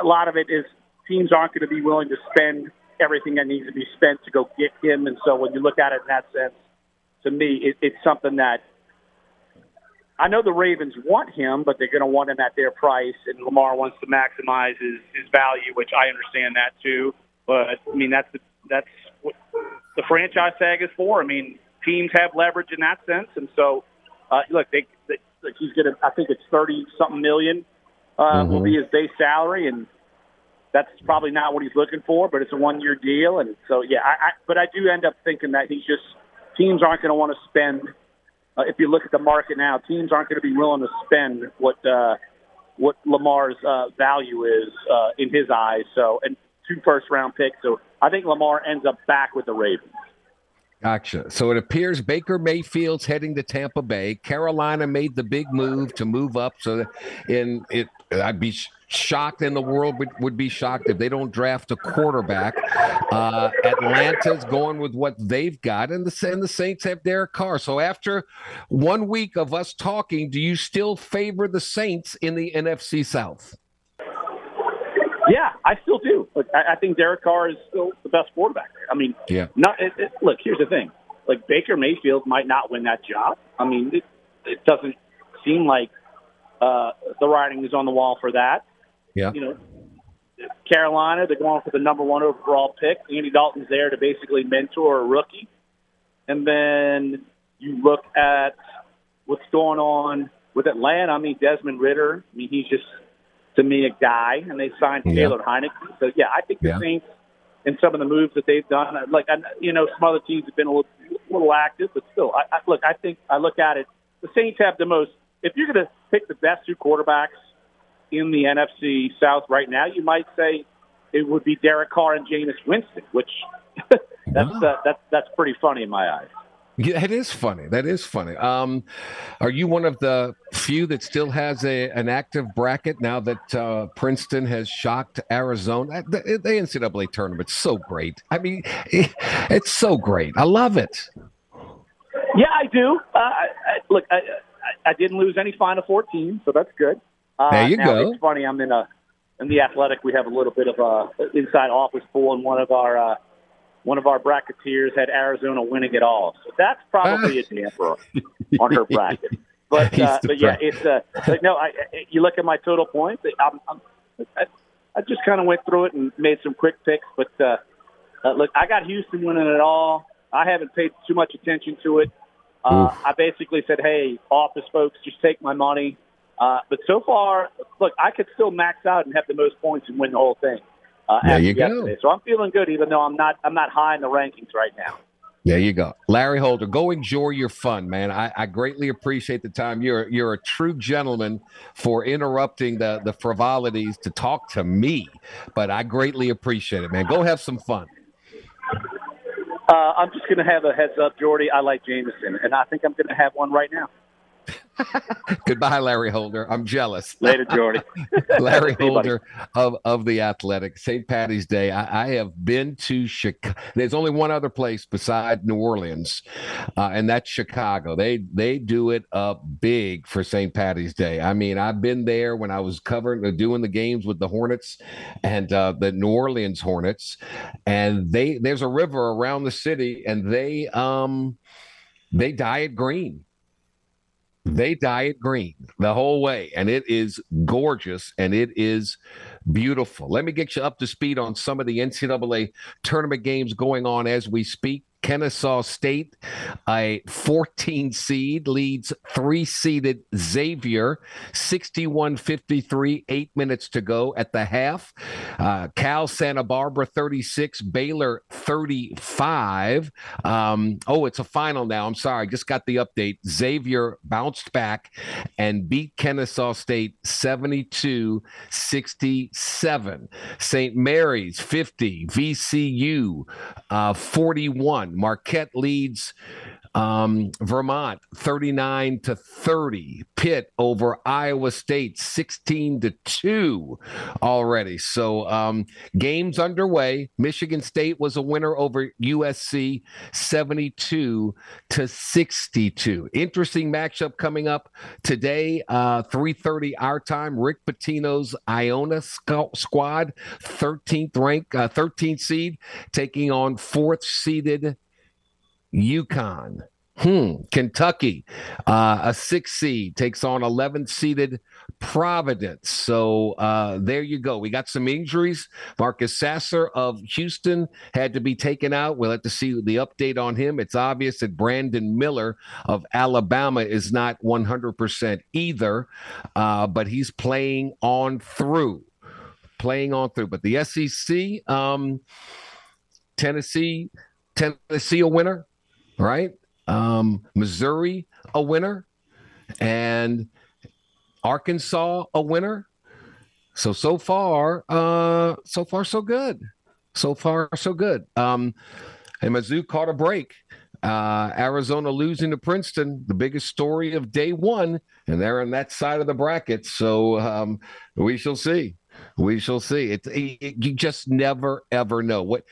a lot of it is teams aren't going to be willing to spend everything that needs to be spent to go get him, and so when you look at it in that sense, to me, it, it's something that I know the Ravens want him, but they're going to want him at their price, and Lamar wants to maximize his, his value, which I understand that too. But I mean, that's the, that's what the franchise tag is for. I mean, teams have leverage in that sense, and so uh, look, they, they look, he's going to. I think it's thirty something million uh, will be his base salary, and that's probably not what he's looking for. But it's a one year deal, and so yeah. I, I but I do end up thinking that he's just teams aren't going to want to spend uh, if you look at the market now, teams aren't going to be willing to spend what uh, what Lamar's uh, value is uh, in his eyes. So, and two first round picks. So, I think Lamar ends up back with the Ravens. Gotcha. So it appears Baker Mayfield's heading to Tampa Bay. Carolina made the big move to move up. So, in it, I'd be shocked, and the world would, would be shocked if they don't draft a quarterback. Uh, Atlanta's going with what they've got, and the and the Saints have Derek Carr. So after one week of us talking, do you still favor the Saints in the NFC South? I still do. Look, I, I think Derek Carr is still the best quarterback. I mean, Yeah. not it, it, look. Here's the thing: like Baker Mayfield might not win that job. I mean, it, it doesn't seem like uh, the writing is on the wall for that. Yeah. You know, Carolina, they're going for the number one overall pick. Andy Dalton's there to basically mentor a rookie. And then you look at what's going on with Atlanta. I mean, Desmond Ridder, I mean, he's just, to me, a guy. And they signed Yeah. Taylor Heinicke. So, yeah, I think the Yeah. Saints and some of the moves that they've done, like, you know, some other teams have been a little, a little active, but still, I, I, look, I think I look at it. The Saints have the most, if you're going to pick the best two quarterbacks in the NFC South right now, you might say it would be Derek Carr and Jameis Winston, which <laughs> that's uh, that's that's pretty funny in my eyes. Yeah, that is funny. That is funny. Um, are you one of the few that still has a an active bracket now that uh, Princeton has shocked Arizona? The, the NCAA tournament's so great. I mean, it's so great. I love it. Yeah, I do. Uh, I, I, look, I, I, didn't lose any Final Four teams, so that's good. Uh, There you now, go. It's funny. I'm in a in the athletic. We have a little bit of a inside office pool, and one of our uh, one of our bracketeers had Arizona winning it all. So that's probably a damper <laughs> on her bracket. But uh, but yeah, it's uh, but no. I, I- you look at my total points. I'm, I'm, I, I just kind of went through it and made some quick picks. But uh, uh, look, I got Houston winning it all. I haven't paid too much attention to it. Uh, I basically said, "Hey, office folks, just take my money." Uh, but so far, look, I could still max out and have the most points and win the whole thing. Uh, There you go. yesterday. So I'm feeling good, even though I'm not I'm not high in the rankings right now. There you go, Larry Holder. Go enjoy your fun, man. I, I greatly appreciate the time. You're you're a true gentleman for interrupting the the frivolities to talk to me, but I greatly appreciate it, man. Go have some fun. Uh, I'm just going to have a heads up, Jordy. I like Jameson, and I think I'm going to have one right now. Goodbye, Larry Holder. I'm jealous. Later, Jordy. <laughs> Larry buddy. Holder of, of the Athletic. St. Patty's Day. I, I have been to Chicago. There's only one other place beside New Orleans, uh, and that's Chicago. They they do it up big for St. Patty's Day. I mean, I've been there when I was covering uh, doing the games with the Hornets and uh, the New Orleans Hornets, and they there's a river around the city, and they um they dye it green. They dye it green the whole way, and it is gorgeous and it is beautiful. Let me get you up to speed on some of the NCAA tournament games going on as we speak. Kennesaw State, a 14 seed, leads three seeded Xavier, 61 53, eight minutes to go at the half. Uh, Cal Santa Barbara 36, Baylor 35. Um, oh, it's a final now. I'm sorry. I Just got the update. Xavier bounced back and beat Kennesaw State 72 67. St. Mary's 50, VCU uh, 41. Marquette leads um, Vermont 39 to 30. Pitt over Iowa State 16 to 2 already. So um, games underway. Michigan State was a winner over USC 72 to 62. Interesting matchup coming up today, uh, 3:30 our time. Rick Pitino's Iona squad, 13th rank, uh, 13th seed, taking on fourth seeded UConn. Hmm. Kentucky, uh, a six seed takes on 11 seeded Providence. So uh, there you go. We got some injuries. Marcus Sasser of Houston had to be taken out. We'll have to see the update on him. It's obvious that Brandon Miller of Alabama is not 100% either, uh, but he's playing on through. Playing on through. But the SEC, um, Tennessee, Tennessee a winner right? Um, Missouri a winner, and Arkansas a winner. So so far, uh, so far so good. So far so good. Um, and Mizzou caught a break. Uh, Arizona losing to Princeton, the biggest story of day one, and they're on that side of the bracket. So um, we shall see. We shall see. It, it, you just never ever know what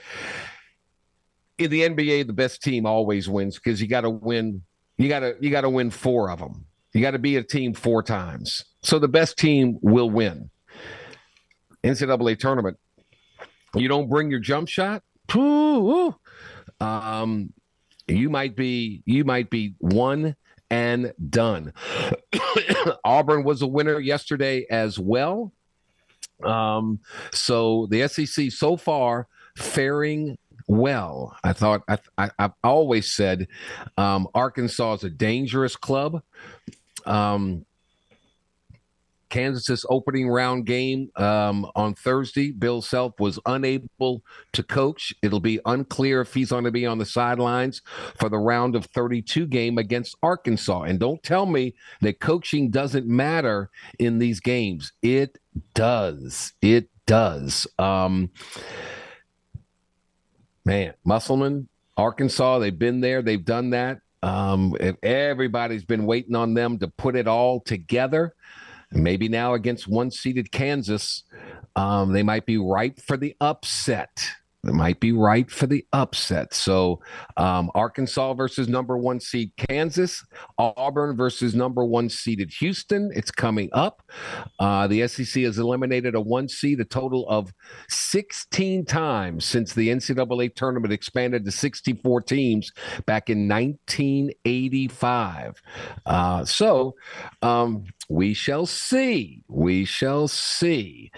in the NBA, the best team always wins because you got to win. You got to you got to win four of them. You got to be a team four times. So the best team will win. NCAA tournament. You don't bring your jump shot. Um, you might be you might be one and done. <coughs> Auburn was a winner yesterday as well. Um, so the SEC so far faring well. I thought I, I have always said um, Arkansas is a dangerous club. Um, Kansas's opening round game um, on Thursday, Bill Self was unable to coach. It'll be unclear if he's going to be on the sidelines for the round of 32 game against Arkansas. And don't tell me that coaching doesn't matter in these games. It does. It does. Um, man, Musselman, Arkansas, they've been there, they've done that. Um, everybody's been waiting on them to put it all together. Maybe now against one seeded Kansas, um, they might be ripe for the upset. It might be right for the upset. So, um, Arkansas versus number one seed Kansas, Auburn versus number one seeded Houston. It's coming up. Uh, the SEC has eliminated a one seed a total of 16 times since the NCAA tournament expanded to 64 teams back in 1985. Uh, so, um, we shall see. We shall see.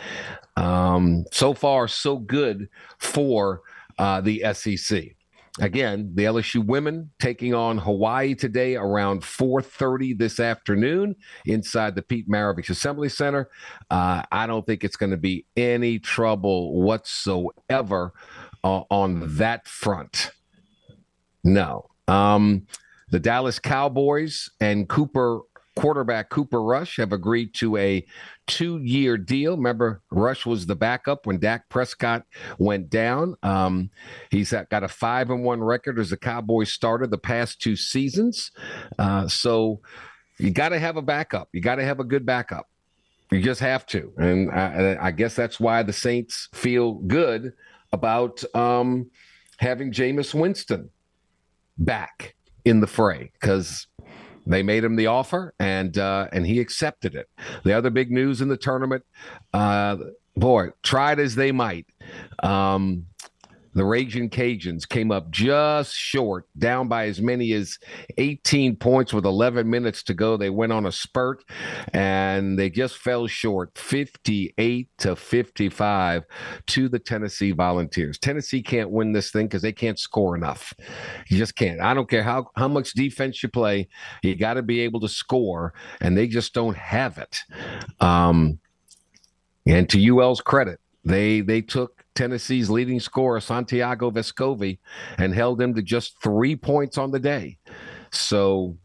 Um, so far, so good for uh, the SEC. Again, the LSU women taking on Hawaii today around 4:30 this afternoon inside the Pete Maravich Assembly Center. Uh, I don't think it's going to be any trouble whatsoever uh, on that front. No. Um, the Dallas Cowboys and Cooper quarterback Cooper Rush have agreed to a two year deal. Remember, Rush was the backup when Dak Prescott went down. Um, he's got a five and one record as a Cowboys starter the past two seasons. Uh, so you got to have a backup. You got to have a good backup. You just have to. And I, I guess that's why the Saints feel good about um, having Jameis Winston back in the fray because they made him the offer, and uh, and he accepted it. The other big news in the tournament, uh, boy, tried as they might, um, the Raging Cajuns came up just short, down by as many as 18 points with 11 minutes to go. They went on a spurt and they just fell short 58 to 55 to the Tennessee Volunteers. Tennessee can't win this thing because they can't score enough. You just can't. I don't care how, how much defense you play, you got to be able to score, and they just don't have it. Um, and to UL's credit, they they took Tennessee's leading scorer, Santiago Vescovi, and held him to just three points on the day. So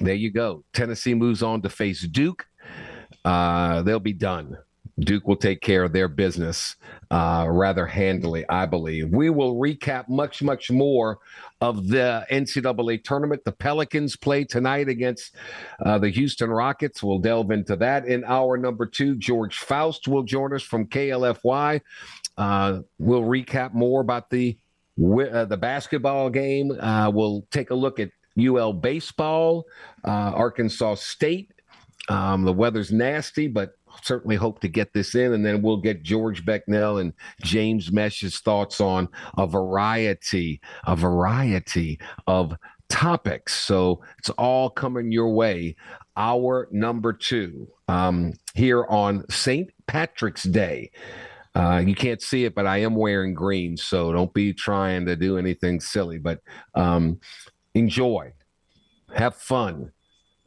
there you go. Tennessee moves on to face Duke. Uh, they'll be done. Duke will take care of their business uh, rather handily, I believe. We will recap much, much more of the NCAA tournament. The Pelicans play tonight against uh, the Houston Rockets. We'll delve into that in hour number two. George Faust will join us from KLFY. Uh, we'll recap more about the uh, the basketball game. Uh, we'll take a look at UL baseball, uh, Arkansas State. Um, the weather's nasty, but certainly hope to get this in, and then we'll get George Becknell and James Mesh's thoughts on a variety, a variety of topics. So it's all coming your way. Our number two um, here on St. Patrick's Day. Uh, you can't see it, but I am wearing green, so don't be trying to do anything silly. But um, enjoy, have fun.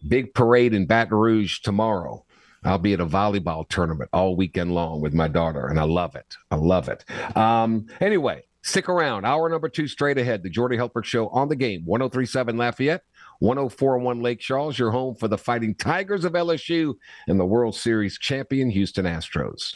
Big parade in Baton Rouge tomorrow. I'll be at a volleyball tournament all weekend long with my daughter, and I love it. I love it. Um, anyway, stick around. Hour number two straight ahead. The Jordy Hultberg Show on the game. 1037 Lafayette, 1041 Lake Charles, your home for the Fighting Tigers of LSU and the World Series champion Houston Astros.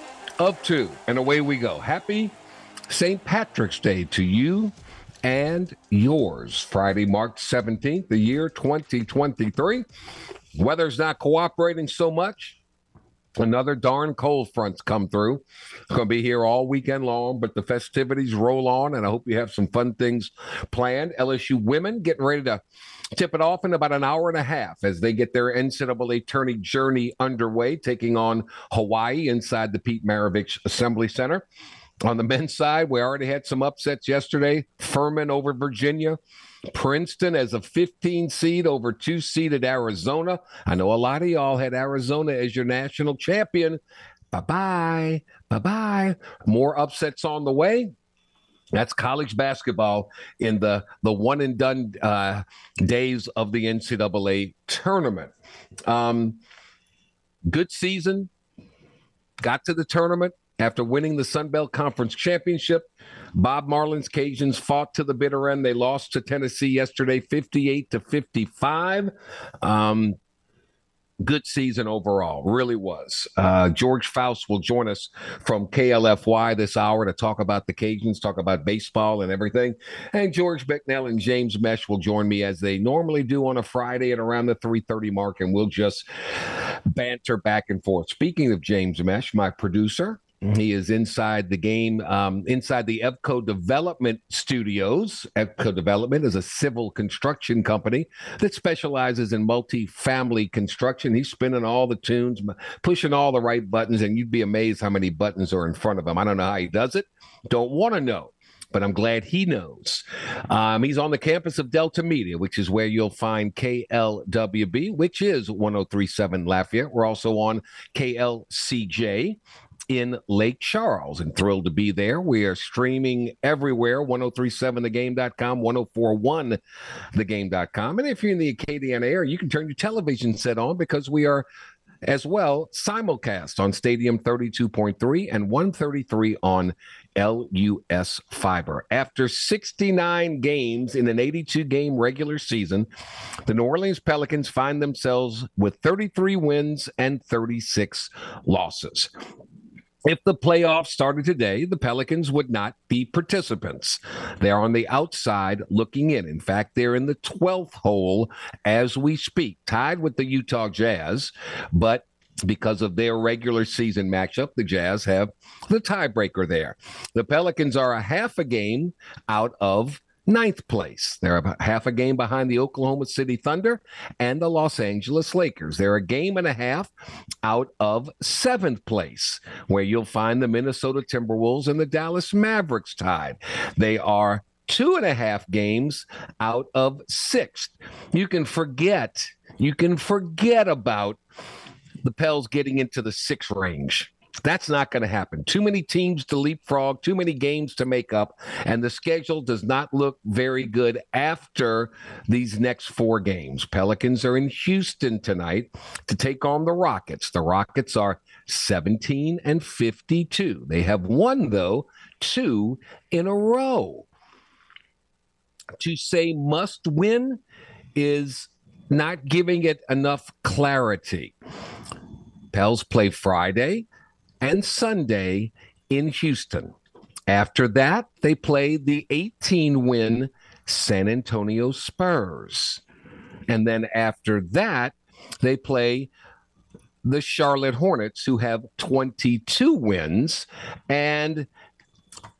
of two, and away we go. Happy St. Patrick's Day to you and yours. Friday, March 17th, the year 2023. Weather's not cooperating so much. Another darn cold front's come through. It's going to be here all weekend long, but the festivities roll on, and I hope you have some fun things planned. LSU women getting ready to tip it off in about an hour and a half as they get their NCAA tourney journey underway, taking on Hawaii inside the Pete Maravich Assembly Center. On the men's side, we already had some upsets yesterday. Furman over Virginia. Princeton as a 15 seed over two seeded Arizona. I know a lot of y'all had Arizona as your national champion. Bye bye. Bye bye. More upsets on the way. That's college basketball in the the one and done uh, days of the NCAA tournament. Um, good season. Got to the tournament after winning the Sun Belt Conference championship. Bob Marlin's Cajuns fought to the bitter end. They lost to Tennessee yesterday, 58 to 55. Um, good season overall, really was. Uh, George Faust will join us from KLFY this hour to talk about the Cajuns, talk about baseball and everything. And George Becknell and James Mesh will join me as they normally do on a Friday at around the 3:30 mark, and we'll just banter back and forth. Speaking of James Mesh, my producer, he is inside the game, um, inside the EVCO Development Studios. EVCO Development is a civil construction company that specializes in multi-family construction. He's spinning all the tunes, pushing all the right buttons, and you'd be amazed how many buttons are in front of him. I don't know how he does it. Don't want to know but I'm glad he knows. Um, he's on the campus of Delta Media, which is where you'll find KLWB, which is 1037 Lafayette. We're also on KLCJ in Lake Charles and thrilled to be there. We are streaming everywhere 1037thegame.com, 1041thegame.com. And if you're in the Acadiana area, you can turn your television set on because we are as well simulcast on Stadium 32.3 and 133 on LUS Fiber. After 69 games in an 82 game regular season, the New Orleans Pelicans find themselves with 33 wins and 36 losses. If the playoffs started today, the Pelicans would not be participants. They're on the outside looking in. In fact, they're in the 12th hole as we speak, tied with the Utah Jazz, but because of their regular season matchup, the Jazz have the tiebreaker there. The Pelicans are a half a game out of ninth place. They're about half a game behind the Oklahoma City Thunder and the Los Angeles Lakers. They're a game and a half out of seventh place, where you'll find the Minnesota Timberwolves and the Dallas Mavericks tied. They are two and a half games out of sixth. You can forget, you can forget about the Pels getting into the six range. That's not going to happen. Too many teams to leapfrog, too many games to make up, and the schedule does not look very good after these next four games. Pelicans are in Houston tonight to take on the Rockets. The Rockets are 17 and 52. They have won, though, two in a row. To say must win is not giving it enough clarity. Pels play Friday and Sunday in Houston. After that, they play the 18 win San Antonio Spurs. And then after that, they play the Charlotte Hornets, who have 22 wins and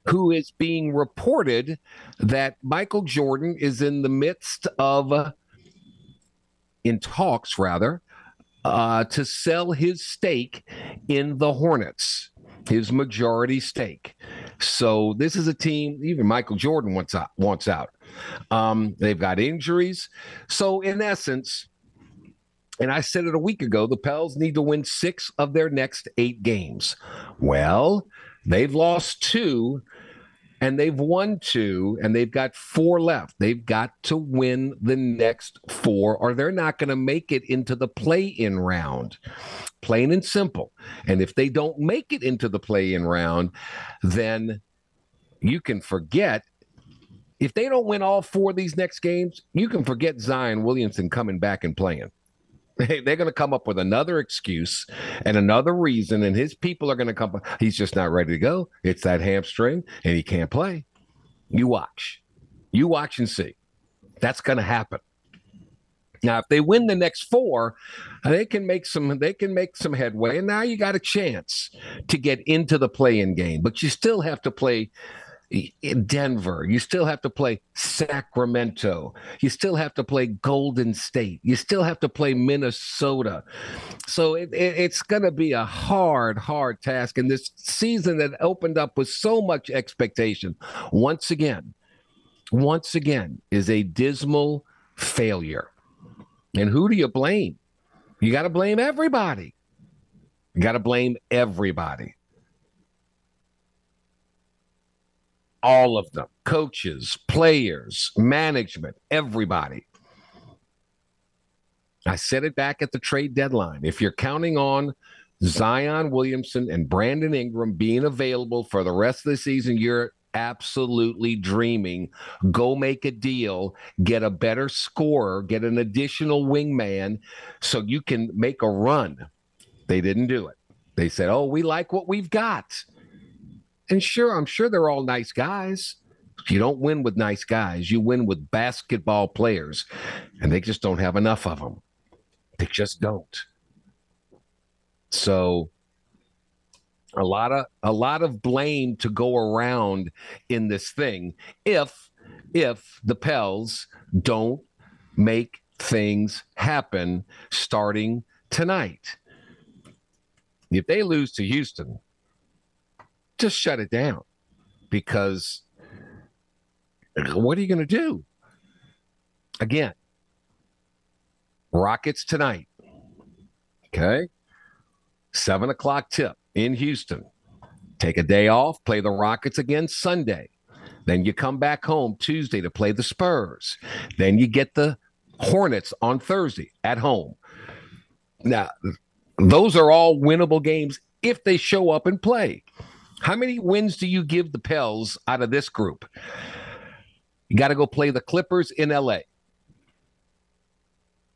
who is being reported that Michael Jordan is in the midst of, in talks rather, uh, to sell his stake in the Hornets, his majority stake. So this is a team. Even Michael Jordan wants out. Wants out. Um, they've got injuries. So in essence, and I said it a week ago, the Pels need to win six of their next eight games. Well, they've lost two and they've won two and they've got four left. They've got to win the next four or they're not going to make it into the play in round. Plain and simple. And if they don't make it into the play in round, then you can forget. If they don't win all four of these next games, you can forget Zion Williamson coming back and playing. They're going to come up with another excuse and another reason, and his people are going to come. He's just not ready to go. It's that hamstring, and he can't play. You watch. You watch and see. That's going to happen. Now, if they win the next four, they can make some. They can make some headway, and now you got a chance to get into the play-in game. But you still have to play Denver. You still have to play Sacramento. You still have to play Golden State. You still have to play Minnesota. So it, it, it's going to be a hard, hard task. And this season that opened up with so much expectation, once again, once again, is a dismal failure. And who do you blame? You got to blame everybody. You got to blame everybody. All of them coaches, players, management, everybody. I said it back at the trade deadline. If you're counting on Zion Williamson and Brandon Ingram being available for the rest of the season, you're absolutely dreaming. Go make a deal, get a better scorer, get an additional wingman so you can make a run. They didn't do it. They said, Oh, we like what we've got. And sure, I'm sure they're all nice guys. You don't win with nice guys. You win with basketball players, and they just don't have enough of them. They just don't. So a lot of a lot of blame to go around in this thing if if the Pels don't make things happen starting tonight. If they lose to Houston, just shut it down because what are you going to do? Again, Rockets tonight. Okay. Seven o'clock tip in Houston. Take a day off, play the Rockets again Sunday. Then you come back home Tuesday to play the Spurs. Then you get the Hornets on Thursday at home. Now, those are all winnable games if they show up and play. How many wins do you give the Pels out of this group? You got to go play the Clippers in LA.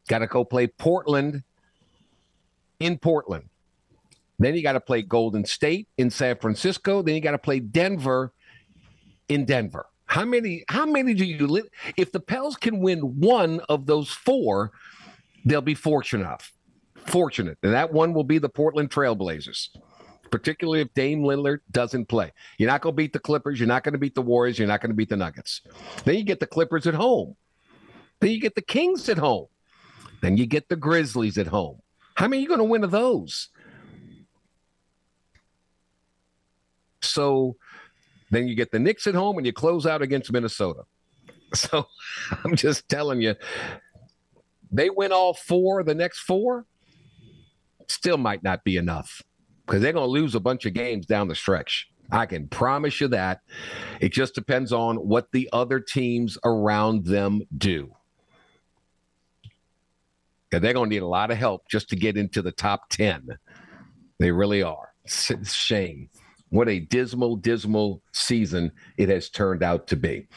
Got to go play Portland in Portland. Then you got to play Golden State in San Francisco. Then you got to play Denver in Denver. How many? How many do you? Li- if the Pels can win one of those four, they'll be fortunate. Fortunate, and that one will be the Portland Trailblazers. Particularly if Dame Lillard doesn't play, you're not going to beat the Clippers. You're not going to beat the Warriors. You're not going to beat the Nuggets. Then you get the Clippers at home. Then you get the Kings at home. Then you get the Grizzlies at home. How many are you going to win of those? So then you get the Knicks at home and you close out against Minnesota. <laughs> So I'm just telling you, they win all four, the next four, still might not be enough because they're going to lose a bunch of games down the stretch. I can promise you that. It just depends on what the other teams around them do. Because they're going to need a lot of help just to get into the top 10. They really are. Shame. What a dismal, dismal season it has turned out to be.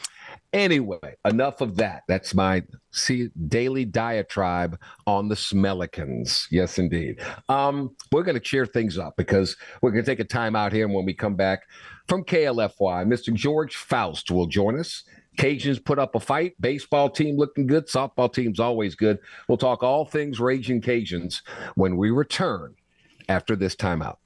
Anyway, enough of that. That's my see, daily diatribe on the Smellicans. Yes, indeed. Um, we're going to cheer things up because we're going to take a time out here. And when we come back from KLFY, Mr. George Faust will join us. Cajuns put up a fight. Baseball team looking good. Softball team's always good. We'll talk all things Raging Cajuns when we return after this timeout.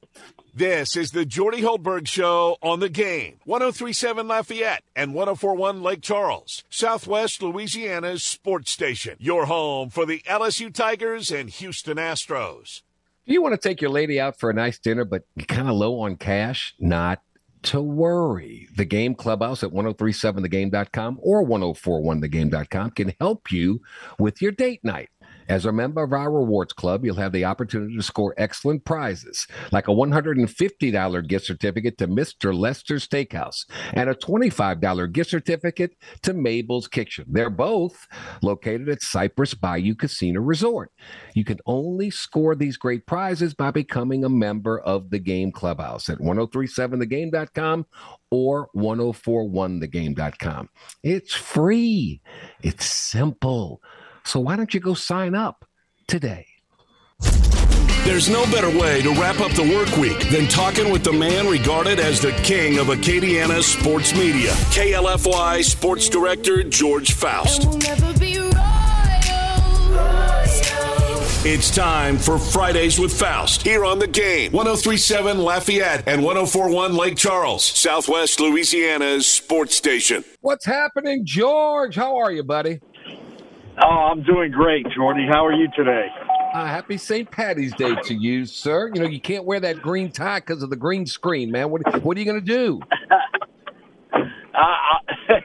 This is the Jordy Hultberg Show on the game. 1037 Lafayette and 1041 Lake Charles, Southwest Louisiana's sports station. Your home for the LSU Tigers and Houston Astros. Do you want to take your lady out for a nice dinner, but you're kind of low on cash? Not to worry. The Game Clubhouse at 1037thegame.com or 1041thegame.com can help you with your date night. As a member of our rewards club, you'll have the opportunity to score excellent prizes like a $150 gift certificate to Mr. Lester Steakhouse and a $25 gift certificate to Mabel's Kitchen. They're both located at Cypress Bayou Casino Resort. You can only score these great prizes by becoming a member of the Game Clubhouse at 1037thegame.com or 1041thegame.com. It's free, it's simple. So why don't you go sign up today? There's no better way to wrap up the work week than talking with the man regarded as the king of Acadiana sports media, KLFY Sports Director George Faust. It's time for Fridays with Faust here on the game. 1037 Lafayette and 1041 Lake Charles, Southwest Louisiana's sports station. What's happening, George? How are you, buddy? Oh, I'm doing great, Jordy. How are you today? Uh, happy St. Patty's Day to you, sir. You know, you can't wear that green tie because of the green screen, man. What, what are you going to do? <laughs> I, <laughs>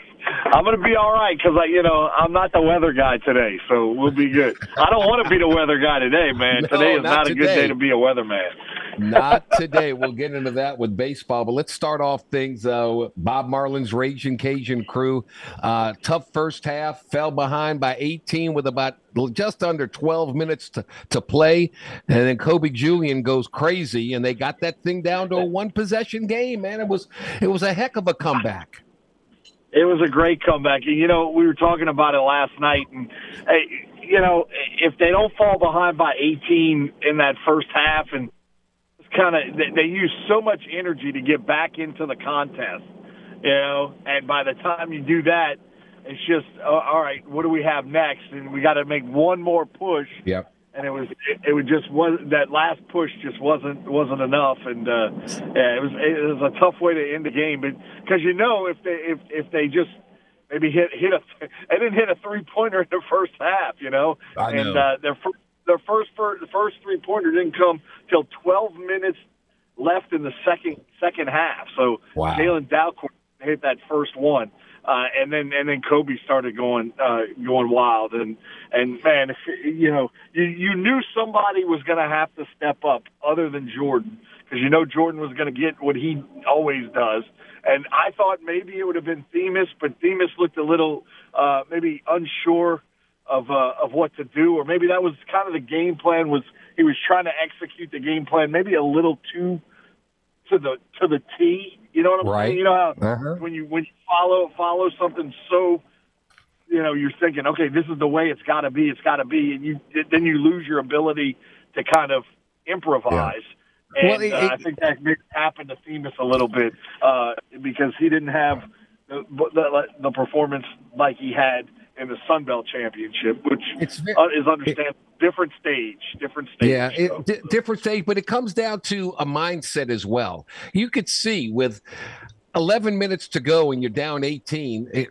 I'm going to be all right because I, you know, I'm not the weather guy today, so we'll be good. I don't want to be the weather guy today, man. <laughs> No, today is not not, a good day to be a weatherman. Not today. We'll get into that with baseball, but let's start off things. Uh, Bob Marlin's Raging Cajun crew, uh, tough first half, fell behind by 18 with about just under 12 minutes to, to play, and then Kobe Julien goes crazy, and they got that thing down to a one possession game. Man, it was it was a heck of a comeback. It was a great comeback. You know, we were talking about it last night, and you know, if they don't fall behind by 18 in that first half, and kind of they, they use so much energy to get back into the contest, you know, and by the time you do that, it's just uh, all right. What do we have next? And we got to make one more push. Yep. and it was it, it was just was that last push just wasn't wasn't enough, and uh, yeah, it was it was a tough way to end the game. But because you know if they if if they just maybe hit hit a <laughs> they didn't hit a three pointer in the first half, you know, I and know. uh, their fir- their first fir- the first three pointer didn't come till 12 minutes left in the second second half. So Wow. Jalen Dalcourt hit that first one. Uh, and then and then Kobe started going uh, going wild and and man, if, you know you you knew somebody was going to have to step up other than Jordan because you know Jordan was going to get what he always does. And I thought maybe it would have been Themus, but Themus looked a little uh, maybe unsure of uh, of what to do, or maybe that was kind of the game plan. Was he was trying to execute the game plan maybe a little too to the to the T? You know what I'm Right. saying? You know how Uh-huh. when you when you follow follow something so you know you're thinking okay this is the way it's got to be it's got to be and you then you lose your ability to kind of improvise And well, it, uh, I think that happened to Themus a little bit uh, because he didn't have the, the, the performance like he had in the Sun Belt Championship, which very, uh, is understandable. Different stage, different stage. Yeah, it, d- different stage, but it comes down to a mindset as well. You could see with 11 minutes to go and you're down 18, it,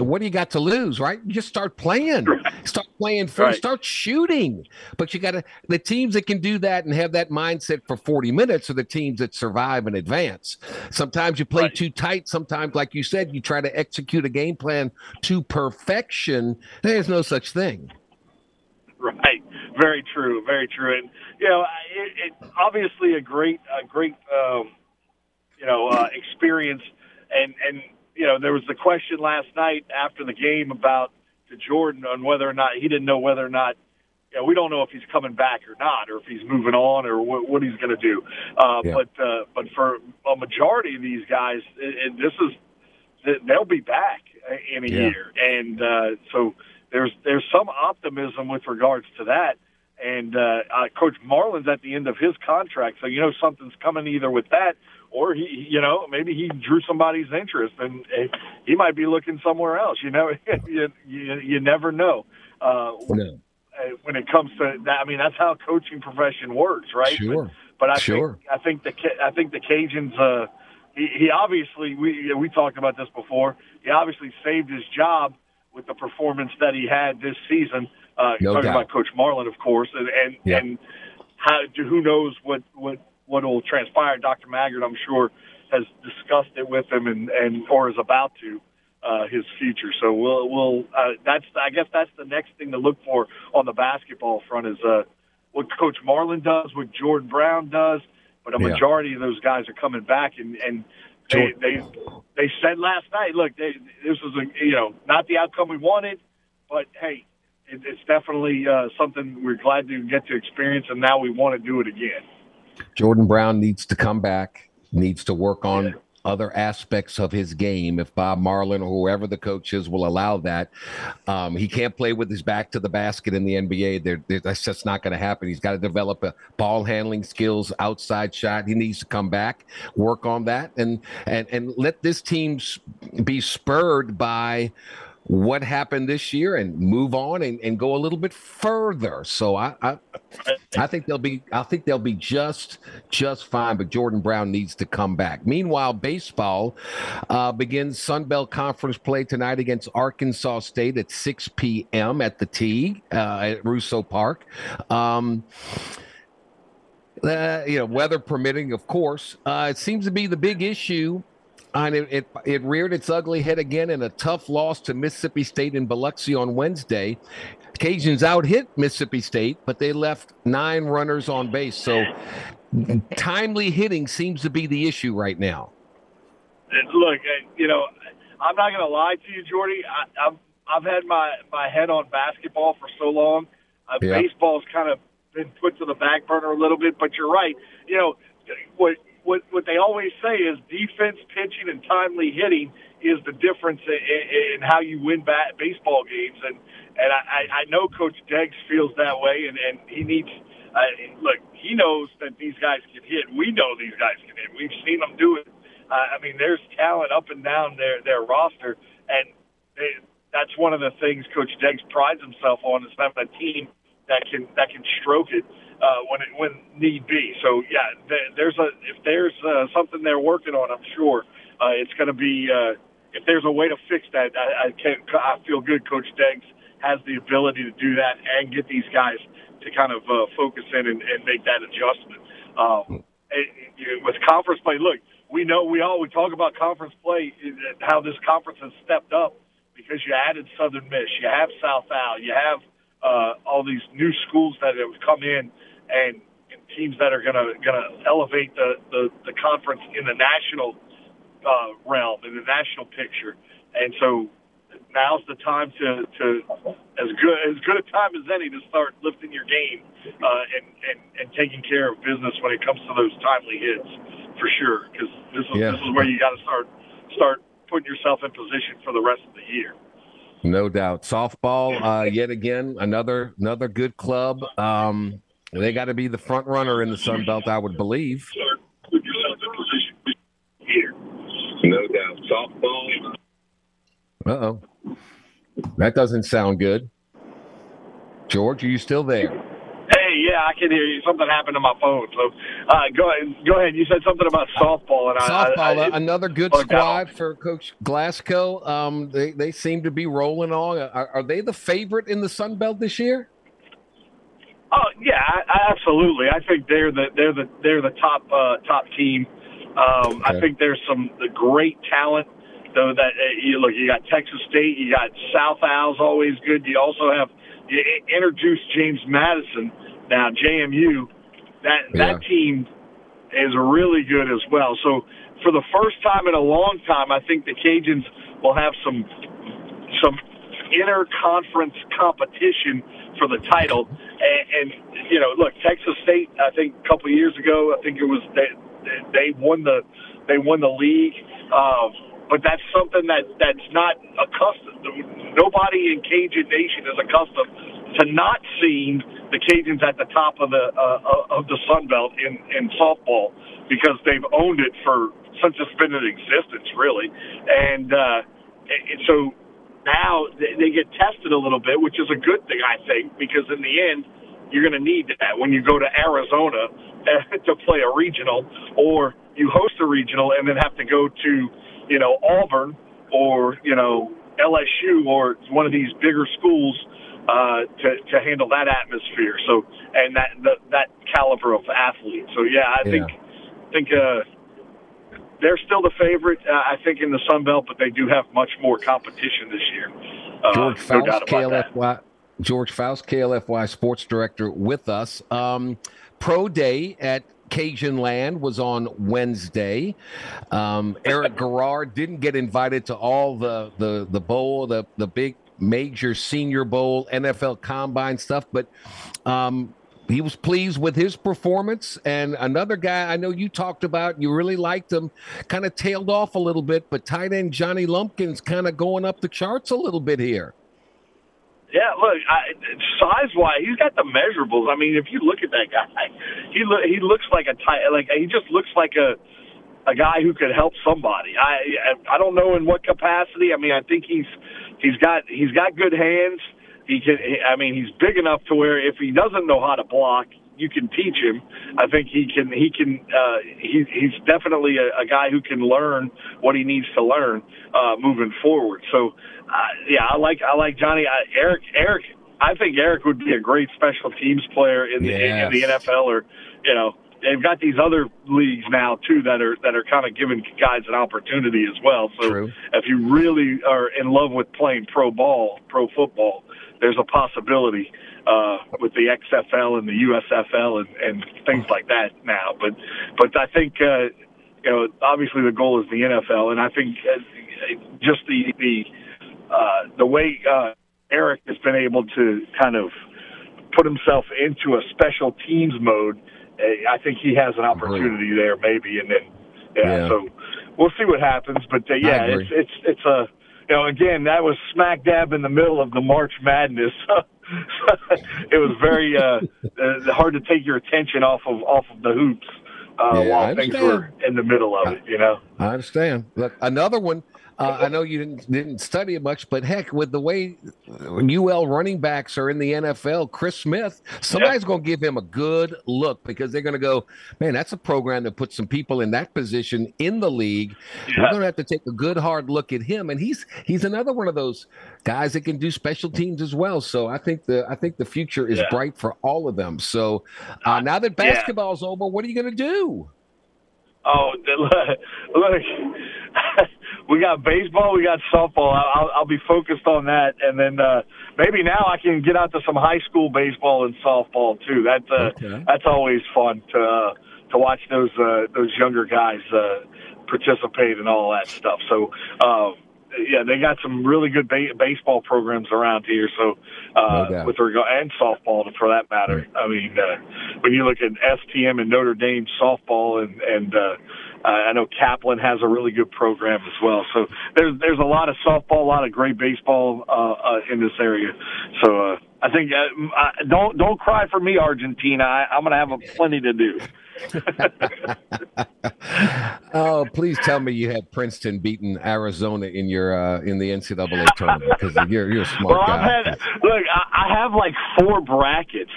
what do you got to lose, right? You just start playing, <laughs> start playing first, right. start shooting. But you got to the teams that can do that and have that mindset for 40 minutes are the teams that survive and advance. Sometimes you play right. too tight. Sometimes, like you said, you try to execute a game plan to perfection. There's no such thing. Right. Very true. Very true. And you know, it, it obviously a great, a great, um, you know, uh, experience and and you know, there was the question last night after the game about to Jordan on whether or not he didn't know whether or not you know, we don't know if he's coming back or not, or if he's moving on, or what, what he's going to do. Uh, yeah. But uh, but for a majority of these guys, and this is they'll be back in a yeah. year, and uh, so there's there's some optimism with regards to that. And uh, uh, Coach Marlin's at the end of his contract, so you know something's coming either with that or he, you know, maybe he drew somebody's interest, and he might be looking somewhere else. You know, <laughs> you, you you never know. Uh, no. When it comes to that, I mean, that's how coaching profession works, right? Sure. But, but I sure. think I think the I think the Cajuns. Uh, he, he obviously we we talked about this before. He obviously saved his job with the performance that he had this season. Uh, no talking doubt. about Coach Marlin, of course, and and, yeah. and how who knows what what what will transpire. Dr. Maggard, I'm sure, has discussed it with him and, and or is about to uh, his future. So we'll we'll uh, that's I guess that's the next thing to look for on the basketball front is uh, what Coach Marlin does, what Jordan Brown does, but a majority yeah. of those guys are coming back and and. They, they they said last night, look, they, this was a you know not the outcome we wanted, but hey, it, it's definitely uh, something we're glad to get to experience, and now we want to do it again. Jordan Brown needs to come back, needs to work on other aspects of his game. If Bob Marlin or whoever the coach is will allow that, um, he can't play with his back to the basket in the NBA. They're, they're, that's just not going to happen. He's got to develop a ball handling skills, outside shot. He needs to come back, work on that, and and and let this team be spurred by what happened this year and move on and, and go a little bit further. So I, I I think they'll be I think they'll be just just fine. But Jordan Brown needs to come back. Meanwhile, baseball uh, begins Sun Belt Conference play tonight against Arkansas State at 6 p.m. at the T uh, at Russo Park. Um, uh, you know, weather permitting, of course. Uh, it seems to be the big issue and it, it, it, reared its ugly head again in a tough loss to Mississippi State in Biloxi on Wednesday. Cajuns out hit Mississippi State, but they left nine runners on base. So timely hitting seems to be the issue right now. Look, you know, I'm not going to lie to you, Jordy. I, I've I've had my my head on basketball for so long. Uh, yeah. Baseball's kind of been put to the back burner a little bit, but you're right. You know, what what what they always say is defense, pitching, and timely hitting is the difference in, in how you win bat, baseball games. And and I, I know Coach Deggs feels that way, and and he needs. Uh, look, he knows that these guys can hit. We know these guys can hit. We've seen them do it. Uh, I mean, there's talent up and down their their roster, and they, that's one of the things Coach Deggs prides himself on is having a team that can that can stroke it uh, when it, when need be. So yeah, there's a if there's uh, something they're working on, I'm sure uh, it's going to be. Uh, if there's a way to fix that, I, I can I feel good. Coach Deggs has the ability to do that and get these guys to kind of uh, focus in and, and make that adjustment. Um, and, you know, with conference play, look, we know we all we talk about conference play, how this conference has stepped up because you added Southern Miss, you have South Al, you have uh, all these new schools that have come in and, and teams that are going to going to elevate the, the the conference in the national uh, realm in the national picture. And so now's the time to to as good as good a time as any to start lifting your game uh, and, and and taking care of business when it comes to those timely hits for sure. Because this is yeah. this is where you got to start start putting yourself in position for the rest of the year. No doubt. Softball, <laughs> uh, yet again, another another good club. Um, They got to be the front runner in the Sun Belt, I would believe. No doubt. Softball. Uh oh. That doesn't sound good. George, are you still there? Hey, yeah, I can hear you. Something happened to my phone. So, uh, go ahead. Go ahead. You said something about softball, and softball. I, I, I, another good squad for Coach Glasco. Um, they they seem to be rolling on. Are, are, they the favorite in the Sun Belt this year? Oh yeah, I, absolutely. I think they're the they're the they're the top uh, top team. Um, okay. I think there's some the great talent. Though that uh, you look, you got Texas State, you got South Al's always good. You also have you introduced James Madison. Now JMU, that yeah. that team is really good as well. So for the first time in a long time, I think the Cajuns will have some some inter-conference competition for the title. And, and you know, look, Texas State. I think a couple of years ago, I think it was they they won the they won the league. Um, but that's something that that's not accustomed. Nobody in Cajun Nation is accustomed to not seeing the Cajuns at the top of the uh, of the Sun Belt in in softball because they've owned it for since it's been in existence, really. And, uh, and so now they get tested a little bit, which is a good thing, I think, because in the end, you're going to need that when you go to Arizona <laughs> to play a regional, or you host a regional and then have to go to you know, Auburn or, you know, LSU or one of these bigger schools uh, to, to handle that atmosphere. So, and that, that, that caliber of athlete. So, yeah, I yeah. think, think, uh, they're still the favorite, uh, I think, in the Sun Belt, but they do have much more competition this year. Uh, George Faust, no KLFY, George Faust, KLFY sports director, with us. Um, pro day at Cajun Land was on Wednesday. Um, Eric <laughs> Garror didn't get invited to all the the the bowl, the the big major Senior Bowl, NFL Combine stuff, but um, he was pleased with his performance. And another guy I know you talked about, you really liked him, kind of tailed off a little bit, but tight end Johnny Lumpkins kind of going up the charts a little bit here. Yeah, look, size wise, he's got the measurables. I mean, if you look at that guy, he look he looks like a tight, like he just looks like a a guy who could help somebody. I I don't know in what capacity. I mean, I think he's he's got he's got good hands. He can. I mean, he's big enough to where if he doesn't know how to block, you can teach him. I think he can. He can. Uh, he, he's definitely a, a guy who can learn what he needs to learn uh, moving forward. So uh, yeah, I like I like Johnny I, Eric. Eric, I think Eric would be a great special teams player in the yes. in the NFL, or you know, they've got these other leagues now too that are that are kind of giving guys an opportunity as well. So True. if you really are in love with playing pro ball, pro football, there's a possibility uh, with the XFL and the USFL and, and things like that now. But but I think uh, you know obviously the goal is the NFL, and I think uh, just the the uh, the way uh, Eric has been able to kind of put himself into a special teams mode, uh, I think he has an opportunity there, maybe, and then yeah, yeah. So we'll see what happens, but uh, yeah, it's it's it's a you know again that was smack dab in the middle of the March Madness. <laughs> it was very uh, uh, hard to take your attention off of off of the hoops uh, yeah, while things were in the middle of it. You know, I understand. Look, another one uh, I know you didn't didn't study it much, but heck, with the way UL running backs are in the NFL, Chris Smith, somebody's yeah. going to give him a good look because they're going to go, man, that's a program that puts some people in that position in the league. Yeah. We're going to have to take a good hard look at him, and he's he's another one of those guys that can do special teams as well. So I think the I think the future is yeah. bright for all of them. So uh, now that basketball's over, what are you going to do? Oh, <laughs> look, we got baseball, we got softball. I'll, I'll be focused on that, and then uh, maybe now I can get out to some high school baseball and softball too. That's uh, okay. that's always fun to uh, to watch those uh, those younger guys uh, participate and all that stuff. So. Uh, yeah, they got some really good ba- baseball programs around here. So, uh, no with regard and softball, for that matter. Right. I mean, uh, when you look at STM and Notre Dame softball, and and uh, I know Kaplan has a really good program as well. So there's there's a lot of softball, a lot of great baseball uh, uh, in this area. So uh, I think uh, don't don't cry for me, Argentina. I, I'm going to have a plenty to do. <laughs> oh, please tell me you had Princeton beating Arizona in your uh, in the NCAA tournament because you're you're a smart well, guy. I've had, look, I, I have like four brackets,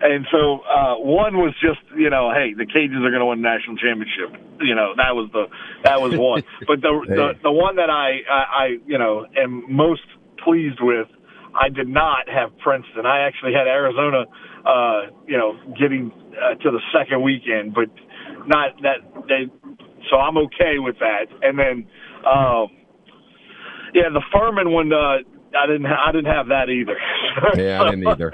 and so uh, one was just you know, hey, the Cajuns are going to win the national championship. You know, that was the that was one. <laughs> but the the, the one that I, I I you know am most pleased with. I did not have Princeton. I actually had Arizona, uh, you know, getting uh, to the second weekend, but not that they. So I'm okay with that. And then, um, yeah, the Furman one. Uh, I didn't. I didn't have that either. <laughs> yeah, I didn't either.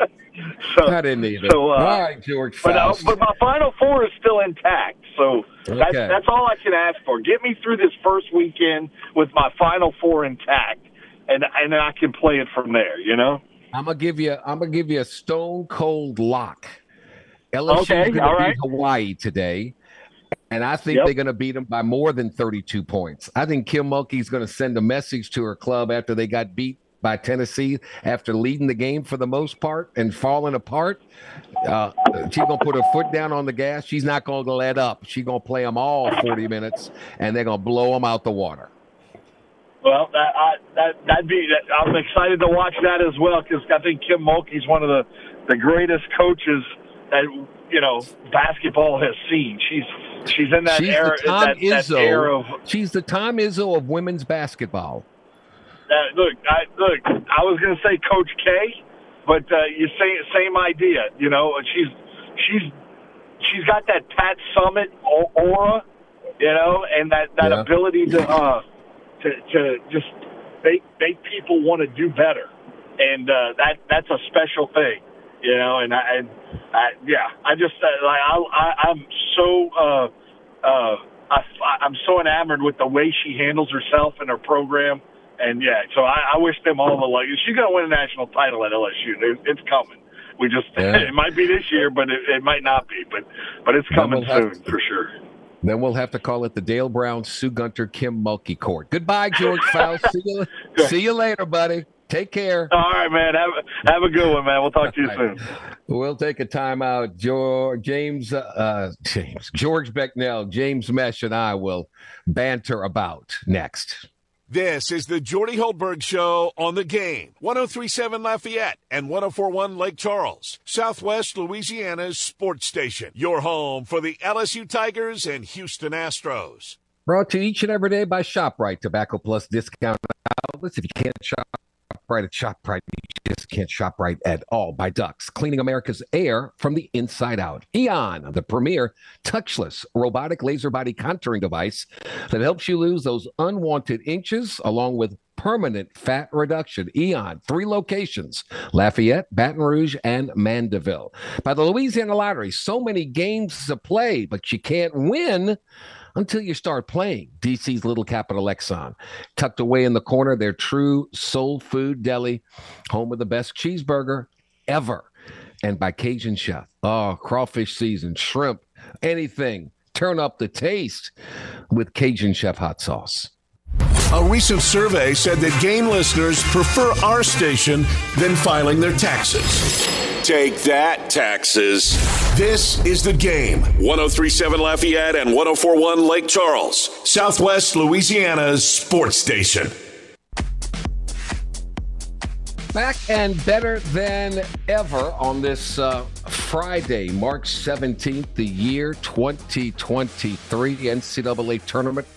so, I didn't either. So, uh, all right, George. But, uh, but my final four is still intact. So that's Okay. that's all I can ask for. Get me through this first weekend with my final four intact, and and then I can play it from there. You know. I'm gonna give you. I'm gonna give you a stone cold lock. LSU Okay, is gonna beat right. Hawaii today, and I think Yep. they're gonna beat them by more than 32 points. I think Kim Mulkey's gonna send a message to her club after they got beat by Tennessee after leading the game for the most part and falling apart. Uh, she's gonna put her foot down on the gas. She's not gonna let up. She's gonna play them all 40 minutes, and they're gonna blow them out the water. Well, that I, that that'd be. That, I'm excited to watch that as well because I think Kim Mulkey's one of the the greatest coaches that you know basketball has seen. She's she's in that She's era. the Tom that, that era of She's the Tom Izzo of women's basketball. Uh, look, I, look. I was going to say Coach K, but uh, you say same idea. You know, she's she's she's got that Pat Summitt aura, you know, and that that Yeah. ability to uh to to just make make people want to do better, and uh, that that's a special thing, you know. And I and I, yeah, I just uh, like I, I I'm so uh uh I, I'm so enamored with the way she handles herself and her program. And yeah, so I, I wish them all the luck. She's going to win a national title at LSU. It, it's coming. We just Yeah. <laughs> it might be this year, but it, it might not be. But but it's coming we'll soon for sure. Then we'll have to call it the Dale Brown, Sue Gunter, Kim Mulkey Court. Goodbye, George Faust. See you, <laughs> see you later, buddy. Take care. All right, man. Have have a good one, man. We'll talk to you soon. We'll take a timeout. George, James, uh, James, George Becknell, James Mesh, and I will banter about next. This is the Jordy Hultberg Show on the game. 1037 Lafayette and 1041 Lake Charles, Southwest Louisiana's sports station. Your home for the LSU Tigers and Houston Astros. Brought to you each and every day by ShopRite, Tobacco Plus discount outlets. If you can't shop right at ShopRite, you just can't shop right at all. By Ducks, cleaning America's air from the inside out. Eon, the premier touchless robotic laser body contouring device that helps you lose those unwanted inches along with permanent fat reduction. Eon, three locations Lafayette, Baton Rouge, and Mandeville. By the Louisiana Lottery, so many games to play, but you can't win until you start playing. DC's Little Capital Exxon. Tucked away in the corner, their true soul food deli, home of the best cheeseburger ever. And by Cajun Chef. Oh, crawfish season, shrimp, anything. Turn up the taste with Cajun Chef hot sauce. A recent survey said that game listeners prefer our station than filing their taxes. Take that, taxes. This is the game. 1037 Lafayette and 1041 Lake Charles, Southwest Louisiana's sports station. Back and better than ever on this uh, Friday, March 17th, the year 2023 the NCAA tournament.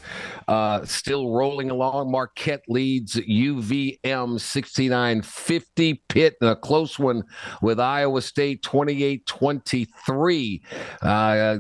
Uh, still rolling along. Marquette leads UVM 69 50. Pitt a close one with Iowa State 28 23. Uh,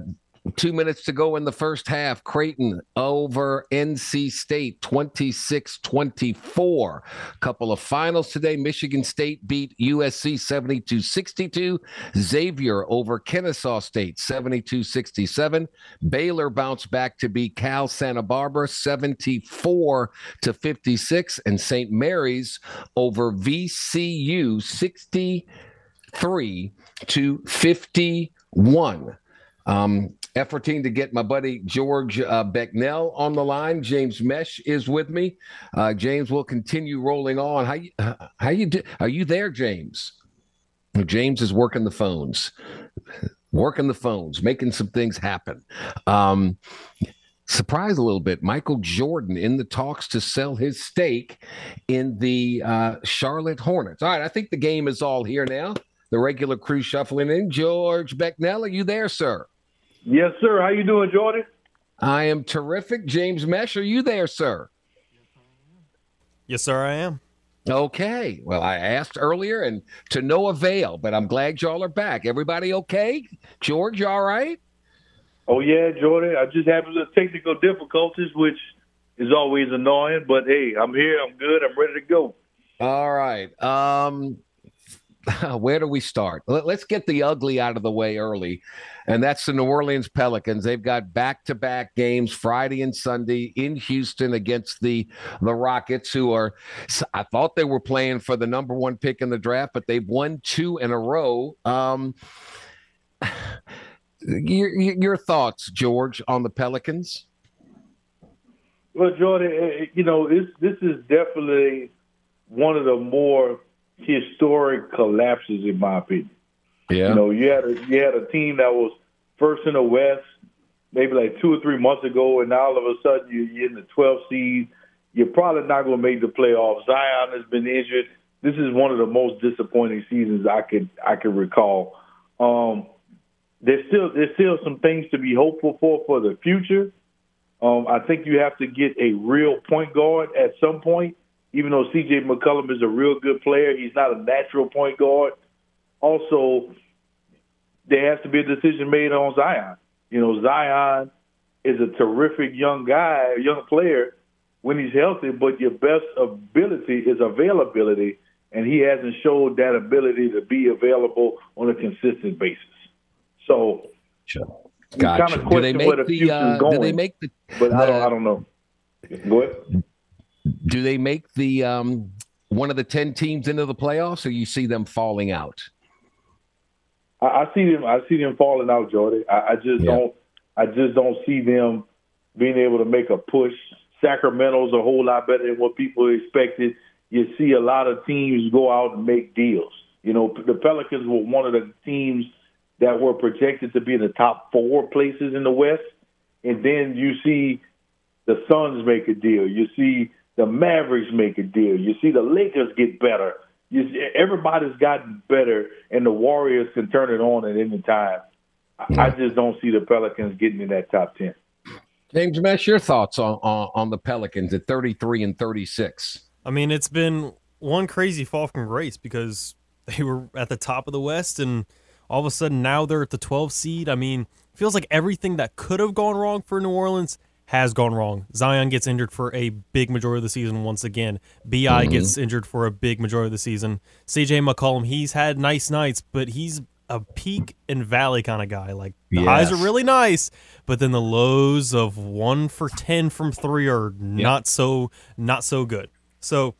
Two minutes to go in the first half. Creighton over NC State 26 24. Couple of finals today. Michigan State beat USC 72 62. Xavier over Kennesaw State 72 67. Baylor bounced back to beat Cal Santa Barbara 74 to 56. And St. Mary's over VCU 63 to 51. Um, efforting to get my buddy George uh, Becknell on the line. James Mesh is with me. Uh, James will continue rolling on. How you, how you do? Are you there, James? James is working the phones, working the phones, making some things happen. Um, surprise a little bit. Michael Jordan in the talks to sell his stake in the uh, Charlotte Hornets. All right, I think the game is all here now. The regular crew shuffling in. George Becknell, are you there, sir? Yes, sir. How you doing, Jordan? I am terrific. James Mesh, are you there, sir? Yes, sir, I am. Okay. Well, I asked earlier and to no avail, but I'm glad y'all are back. Everybody okay? George, all right? Oh yeah, Jordan. I just had some technical difficulties, which is always annoying. But hey, I'm here. I'm good. I'm ready to go. All right. Um, <laughs> where do we start? Let, us get the ugly out of the way early, and that's the New Orleans Pelicans. They've got back-to-back games Friday and Sunday in Houston against the the Rockets, who are. I thought they were playing for the number one pick in the draft, but they've won two in a row. Um, <sighs> your, your thoughts, George, on the Pelicans? Well, Jordan, eh, eh, you know this this is definitely one of the more historic collapses, in my opinion. Yeah. You know, you had a you had a team that was first in the West, maybe like two or three months ago, and now all of a sudden you, you're in the 12th seed. You're probably not going to make the playoffs. Zion has been injured. This is one of the most disappointing seasons I could I could recall. Um, there's still there's still some things to be hopeful for for the future. Um, I think you have to get a real point guard at some point even though C.J. McCollum is a real good player, he's not a natural point guard. Also, there has to be a decision made on Zion. You know, Zion is a terrific young guy, young player when he's healthy, but your best ability is availability, and he hasn't showed that ability to be available on a consistent basis. So, sure. Gotcha. kind of do they make the, uh, going, do they make the, but the, I don't I don't know. Go ahead do they make the um, one of the ten teams into the playoffs, or you see them falling out? I, I see them. I see them falling out, Jordy. I, I just yeah. don't. I just don't see them being able to make a push. Sacramento's a whole lot better than what people expected. You see a lot of teams go out and make deals. You know, the Pelicans were one of the teams that were projected to be in the top four places in the West. And then you see the Suns make a deal. You see the Mavericks make a deal. You see the Lakers get better. You see, everybody's gotten better, and the Warriors can turn it on at any time. Yeah. I just don't see the Pelicans getting in that top ten. James Mesh, your thoughts on, on, on the Pelicans at thirty three and thirty six? I mean, it's been one crazy fall from grace because they were at the top of the West, and all of a sudden now they're at the 12 seed. I mean, feels like everything that could have gone wrong for New Orleans has gone wrong. Zion gets injured for a big majority of the season once again. Bi mm-hmm. gets injured for a big majority of the season. CJ McCollum, he's had nice nights, but he's a peak and valley kind of guy. Like the yes. highs are really nice, but then the lows of one for ten from three are not so not so good. So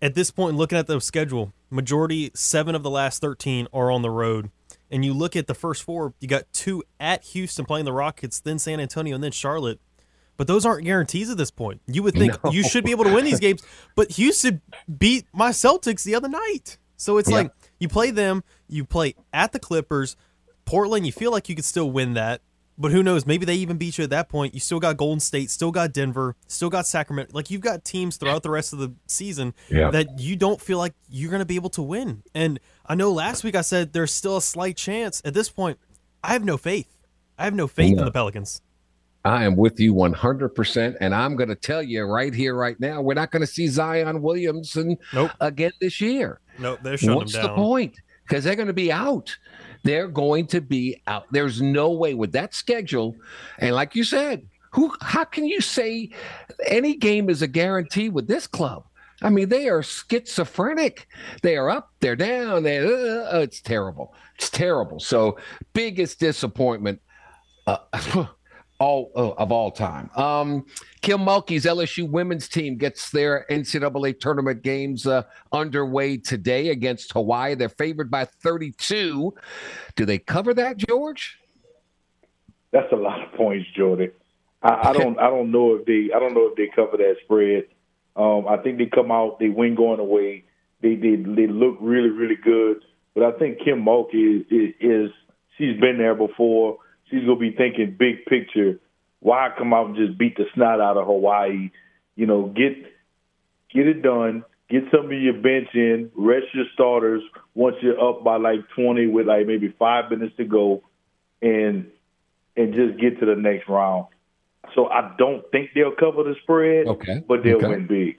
at this point, looking at the schedule, majority seven of the last thirteen are on the road. And you look at the first four, you got two at Houston playing the Rockets, then San Antonio, and then Charlotte. But those aren't guarantees at this point. You would think no. you should be able to win these <laughs> games, but Houston beat my Celtics the other night. So it's yeah. like you play them, you play at the Clippers, Portland, you feel like you could still win that. But who knows? Maybe they even beat you at that point. You still got Golden State, still got Denver, still got Sacramento. Like you've got teams throughout the rest of the season yeah. that you don't feel like you're going to be able to win. And I know last week I said there's still a slight chance. At this point, I have no faith. I have no faith in the Pelicans. I am with you 100%. And I'm going to tell you right here, right now, we're not going to see Zion Williamson nope. again this year. Nope, they're shutting What's the point? Because they're going to be out. They're going to be out. There's no way with that schedule. And like you said, who? How can you say any game is a guarantee with this club? I mean, they are schizophrenic. They are up, they're down. They, uh, it's terrible. It's terrible. So, biggest disappointment. Uh, <laughs> all uh, of all time. Um, Kim Mulkey's LSU women's team gets their NCAA tournament games uh, underway today against Hawaii. They're favored by 32. Do they cover that, George? That's a lot of points, Jordan. I, I don't. I don't know if they. I don't know if they cover that spread. Um, I think they come out. They win going away. They they they look really really good. but I think Kim Mulkey is, is she's been there before. She's gonna be thinking big picture. Why come out and just beat the snot out of Hawaii? You know, get get it done. Get some of your bench in. Rest your starters once you're up by like 20 with like maybe five minutes to go, and and just get to the next round. So I don't think they'll cover the spread. Okay, but they'll okay. win big.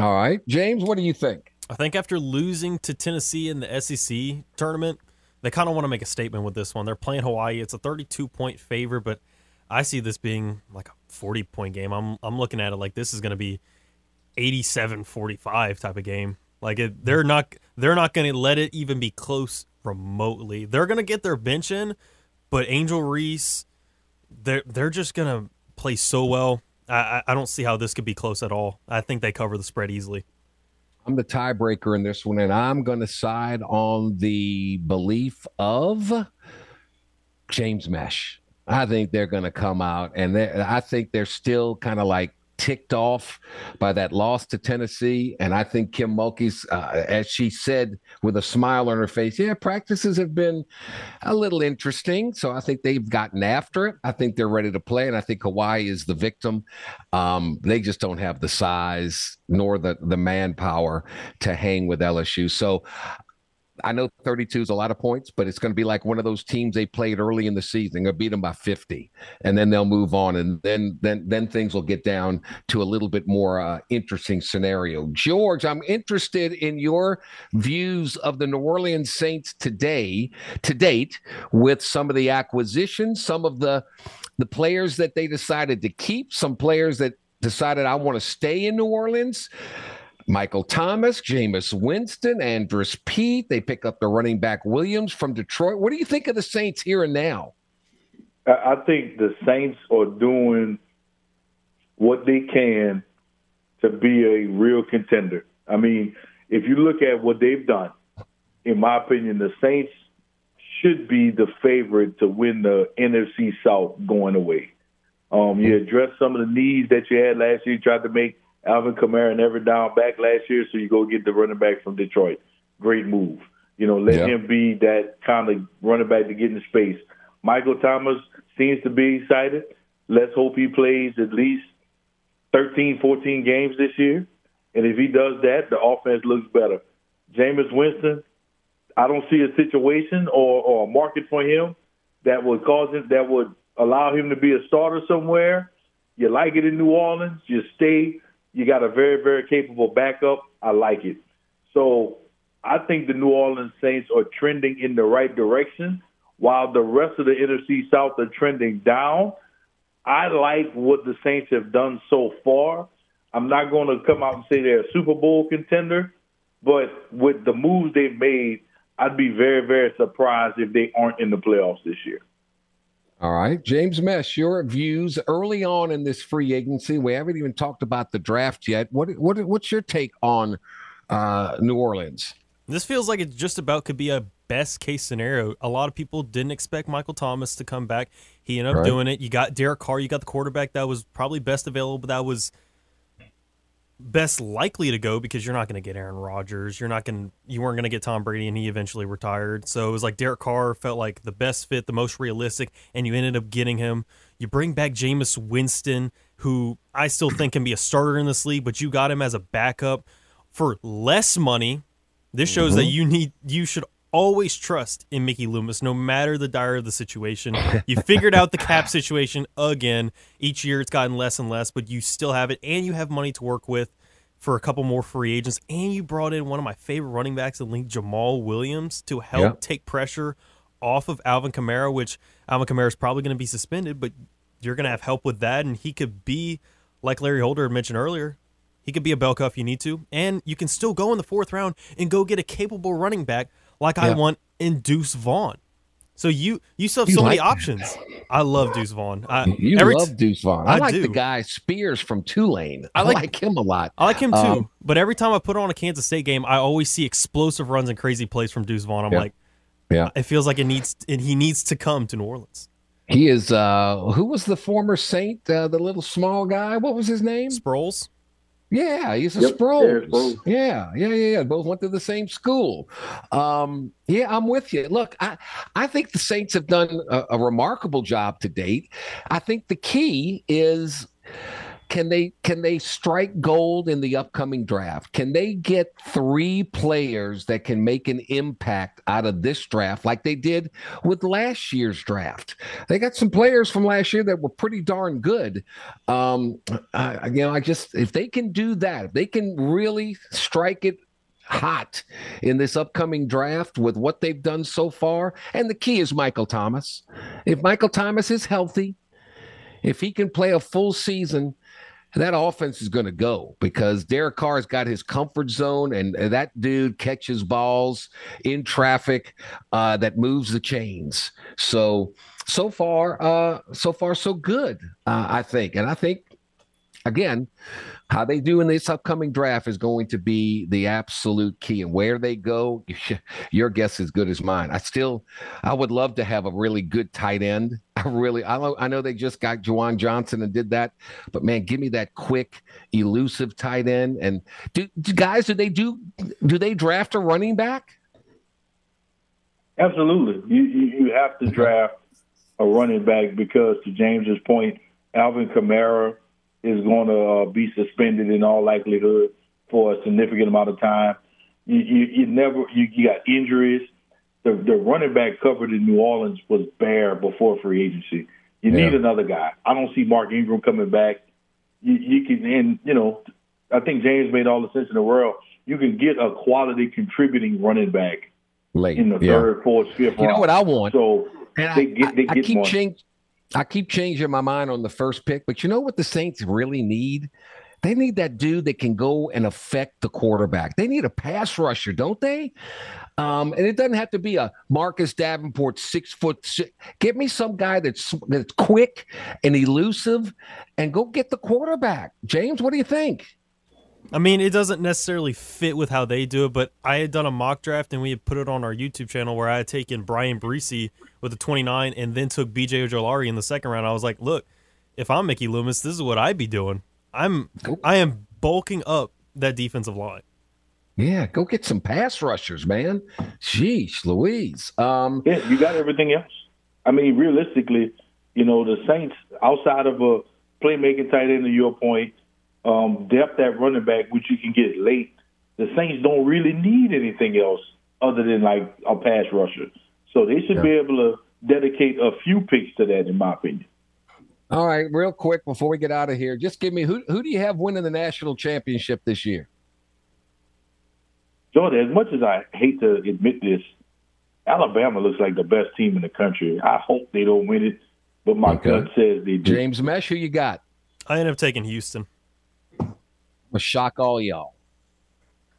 All right, James, what do you think? I think after losing to Tennessee in the SEC tournament, they kind of want to make a statement with this one. They're playing Hawaii. It's a 32 point favor, but I see this being like a 40 point game. I'm I'm looking at it like this is going to be 87-45 type of game. Like it, they're mm. not they're not going to let it even be close remotely. They're going to get their bench in, but Angel Reese, they're they're just going to play so well. I, I don't see how this could be close at all. I think they cover the spread easily. I'm the tiebreaker in this one, and I'm going to side on the belief of James Mesh. I think they're going to come out, and I think they're still kind of like ticked off by that loss to Tennessee. And I think Kim Mulkey's, uh, as she said with a smile on her face, yeah, practices have been a little interesting. So I think they've gotten after it. I think they're ready to play. And I think Hawaii is the victim. Um, they just don't have the size nor the, the manpower to hang with LSU. So I know 32 is a lot of points, but it's going to be like one of those teams they played early in the season. They'll beat them by 50, and then they'll move on, and then then then things will get down to a little bit more uh, interesting scenario. George, I'm interested in your views of the New Orleans Saints today, to date, with some of the acquisitions, some of the the players that they decided to keep, some players that decided I want to stay in New Orleans. Michael Thomas, Jameis Winston, Andrus Peat. They pick up the running back Williams from Detroit. What do you think of the Saints here and now? I think the Saints are doing what they can to be a real contender. I mean, if you look at what they've done, in my opinion, the Saints should be the favorite to win the NFC South going away. Um, you address some of the needs that you had last year. You tried to make Alvin Kamara never down back last year, so you go get the running back from Detroit. Great move. You know, let him be that kind of running back to get in space. Michael Thomas seems to be excited. Let's hope he plays at least 13, 14 games this year. And if he does that, the offense looks better. Jameis Winston, I don't see a situation or, or a market for him that would cause him that would allow him to be a starter somewhere. You like it in New Orleans, you stay you got a very, very capable backup. I like it. So I think the New Orleans Saints are trending in the right direction while the rest of the NFC South are trending down. I like what the Saints have done so far. I'm not going to come out and say they're a Super Bowl contender, but with the moves they've made, I'd be very, very surprised if they aren't in the playoffs this year. All right, James Mesh, your views early on in this free agency. We haven't even talked about the draft yet. What what what's your take on uh, New Orleans? This feels like it just about could be a best case scenario. A lot of people didn't expect Michael Thomas to come back. He ended up right. doing it. You got Derek Carr. You got the quarterback that was probably best available, that was best likely to go because you're not going to get Aaron Rodgers. You're not going you weren't going to get Tom Brady and he eventually retired. So it was like Derek Carr felt like the best fit, the most realistic, and you ended up getting him. You bring back Jameis Winston, who I still think can be a starter in this league, but you got him as a backup for less money. This shows mm-hmm. that you need you should always trust in Mickey Loomis, no matter the dire of the situation. You figured out the cap situation again. Each year it's gotten less and less, but you still have it, and you have money to work with for a couple more free agents. And you brought in one of my favorite running backs in league, Jamaal Williams, to help yep. take pressure off of Alvin Kamara, which Alvin Kamara is probably going to be suspended, but you're going to have help with that. And he could be, like Larry Holder mentioned earlier, he could be a bell cow if you need to. And you can still go in the fourth round and go get a capable running back like yeah. I want in Deuce Vaughn. So you you still have you so like many options. I love Deuce Vaughn. I, you love t- Deuce Vaughn. I, I like do. the guy Spears from Tulane. I like, I like, him a lot. I like him too. Um, but every time I put on a Kansas State game, I always see explosive runs and crazy plays from Deuce Vaughn. I'm yeah. like, yeah, it feels like it needs and he needs to come to New Orleans. He is. uh Who was the former Saint? Uh, the little small guy. What was his name? Sproles. Yeah, he's a Yep, Sproles. Sproles. Yeah, yeah, yeah, yeah. Both went to the same school. Um, yeah, I'm with you. Look, I, I think the Saints have done a, a remarkable job to date. I think the key is can they can they strike gold in the upcoming draft? Can they get three players that can make an impact out of this draft like they did with last year's draft? They got some players from last year that were pretty darn good. Um, I, you know, I just if they can do that, if they can really strike it hot in this upcoming draft with what they've done so far, and the key is Michael Thomas. If Michael Thomas is healthy, if he can play a full season, that offense is going to go because Derek Carr's got his comfort zone, and that dude catches balls in traffic uh, that moves the chains. So, so far, uh, so far, so good, uh, I think. And I think, again, how they do in this upcoming draft is going to be the absolute key. And where they go, <laughs> your guess is good as mine. I still, I would love to have a really good tight end. I really, I know, I know they just got Juwan Johnson and did that, but man, give me that quick, elusive tight end. And do, do guys, do they do, do they draft a running back? Absolutely. You, you, you have to draft a running back because, to James's point, Alvin Kamara is going to uh, be suspended in all likelihood for a significant amount of time. You, you, you never you, you got injuries. The, the running back covered in New Orleans was bare before free agency. You Yeah. need another guy. I don't see Mark Ingram coming back. You, you can, and you know, I think James made all the sense in the world. You can get a quality contributing running back Late in the yeah. third, fourth, fifth. You know what I want? So And they I, get, they I, I get keep one. I keep changing my mind on the first pick, but you know what the Saints really need? They need that dude that can go and affect the quarterback. They need a pass rusher, don't they? Um, and it doesn't have to be a Marcus Davenport six foot. Six. Get me some guy that's that's quick and elusive, and go get the quarterback. James, what do you think? I mean, it doesn't necessarily fit with how they do it, but I had done a mock draft and we had put it on our YouTube channel where I had taken Bryan Bresee with the 29 and then took BJ Ojulari in the second round. I was like, look, if I'm Mickey Loomis, this is what I'd be doing. I'm I am bulking up that defensive line. Yeah, go get some pass rushers, man. Sheesh, Louise. Um, Yeah, you got everything else. I mean, realistically, you know, the Saints, outside of a playmaking tight end to your point, um, depth at running back, which you can get late, the Saints don't really need anything else other than like a pass rusher. So they should be able to dedicate a few picks to that, in my opinion. All right, real quick before we get out of here, just give me who who do you have winning the national championship this year? Jordan, as much as I hate to admit this, Alabama looks like the best team in the country. I hope they don't win it, but my Okay. gut says they do. James Mesh, who you got? I end up taking Houston. Will shock all y'all.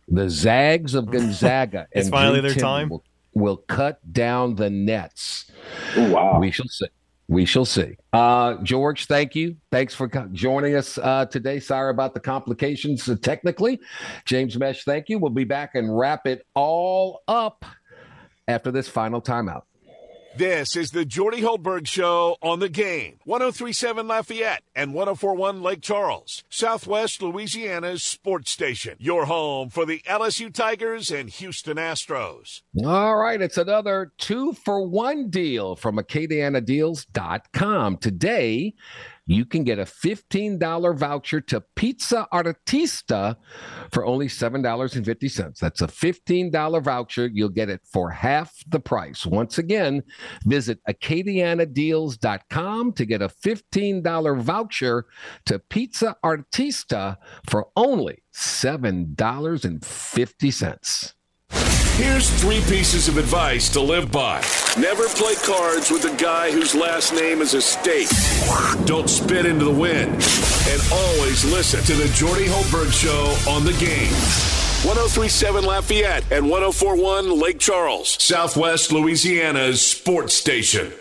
The Zags of Gonzaga. <laughs> It's and finally Drew their time? Will, will cut down the nets. wow. We shall see. We shall see. Uh, George, thank you. Thanks for co- joining us uh, today. Sorry about the complications uh, technically. James Mesh, thank you. We'll be back and wrap it all up after this final timeout. This is the Jordy Hultberg Show on the game. 1037 Lafayette and 1041 Lake Charles, Southwest Louisiana's sports station. Your home for the LSU Tigers and Houston Astros. All right, it's another two for one deal from AcadianaDeals.com. Today, you can get a $15 voucher to Pizza Artista for only $7.50. That's a $15 voucher. You'll get it for half the price. Once again, visit AcadianaDeals.com to get a $15 voucher to Pizza Artista for only $7.50. Here's three pieces of advice to live by. Never play cards with a guy whose last name is a state. Don't spit into the wind. And always listen to the Jordy Hultberg Show on the game. 1037 Lafayette and 1041 Lake Charles, Southwest Louisiana's sports station.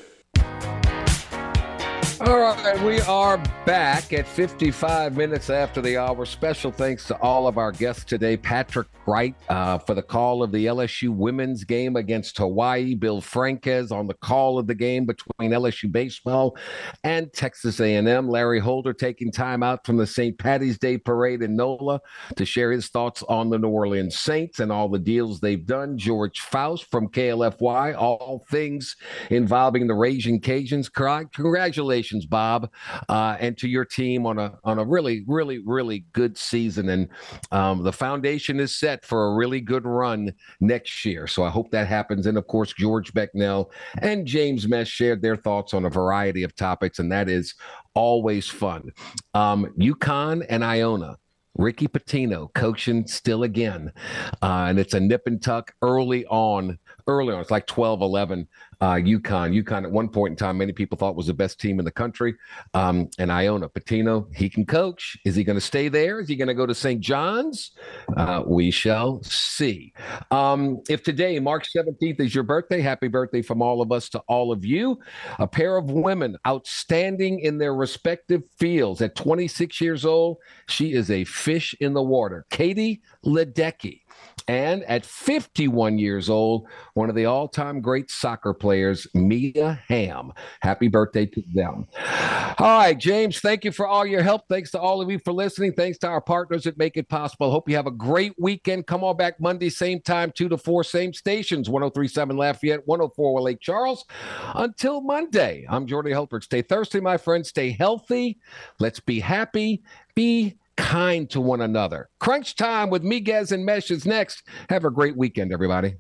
All right, we are back at 55 minutes after the hour. Special thanks to all of our guests today. Patrick Wright uh, for the call of the LSU women's game against Hawaii. Bill Franques on the call of the game between LSU baseball and Texas A&M. Larry Holder taking time out from the St. Patty's Day parade in NOLA to share his thoughts on the New Orleans Saints and all the deals they've done. George Faust from KLFY, all things involving the Raging Cajuns. Congratulations congratulations, Bob, uh, and to your team on a on a really, really, really good season. And um, the foundation is set for a really good run next year. So I hope that happens. And of course, George Becknell and James Mesh shared their thoughts on a variety of topics, and that is always fun. Um, UConn and Iona. Ricky Pitino coaching still again. Uh, and it's a nip and tuck early on. Early on, it's like 12, 11 uh, UConn. UConn at one point in time, many people thought was the best team in the country. Um, and Iona Pitino, he can coach. Is he going to stay there? Is he going to go to St. John's? Uh, we shall see. Um, if today, March 17th, is your birthday, happy birthday from all of us to all of you. A pair of women outstanding in their respective fields. At 26 years old, she is a fish in the water. Katie Ledecky and at 51 years old, one of the all time great soccer players, Mia Hamm. Happy birthday to them. All right, James, thank you for all your help. Thanks to all of you for listening. Thanks to our partners that make it possible. Hope you have a great weekend. Come on back Monday, same time, 2 to 4, same stations 1037 Lafayette, 104 Lake Charles. Until Monday, I'm Jordy Hultberg. Stay thirsty, my friends. Stay healthy. Let's be happy. Be kind to one another. Crunch time with Miguez and Mesh is next. Have a great weekend, everybody.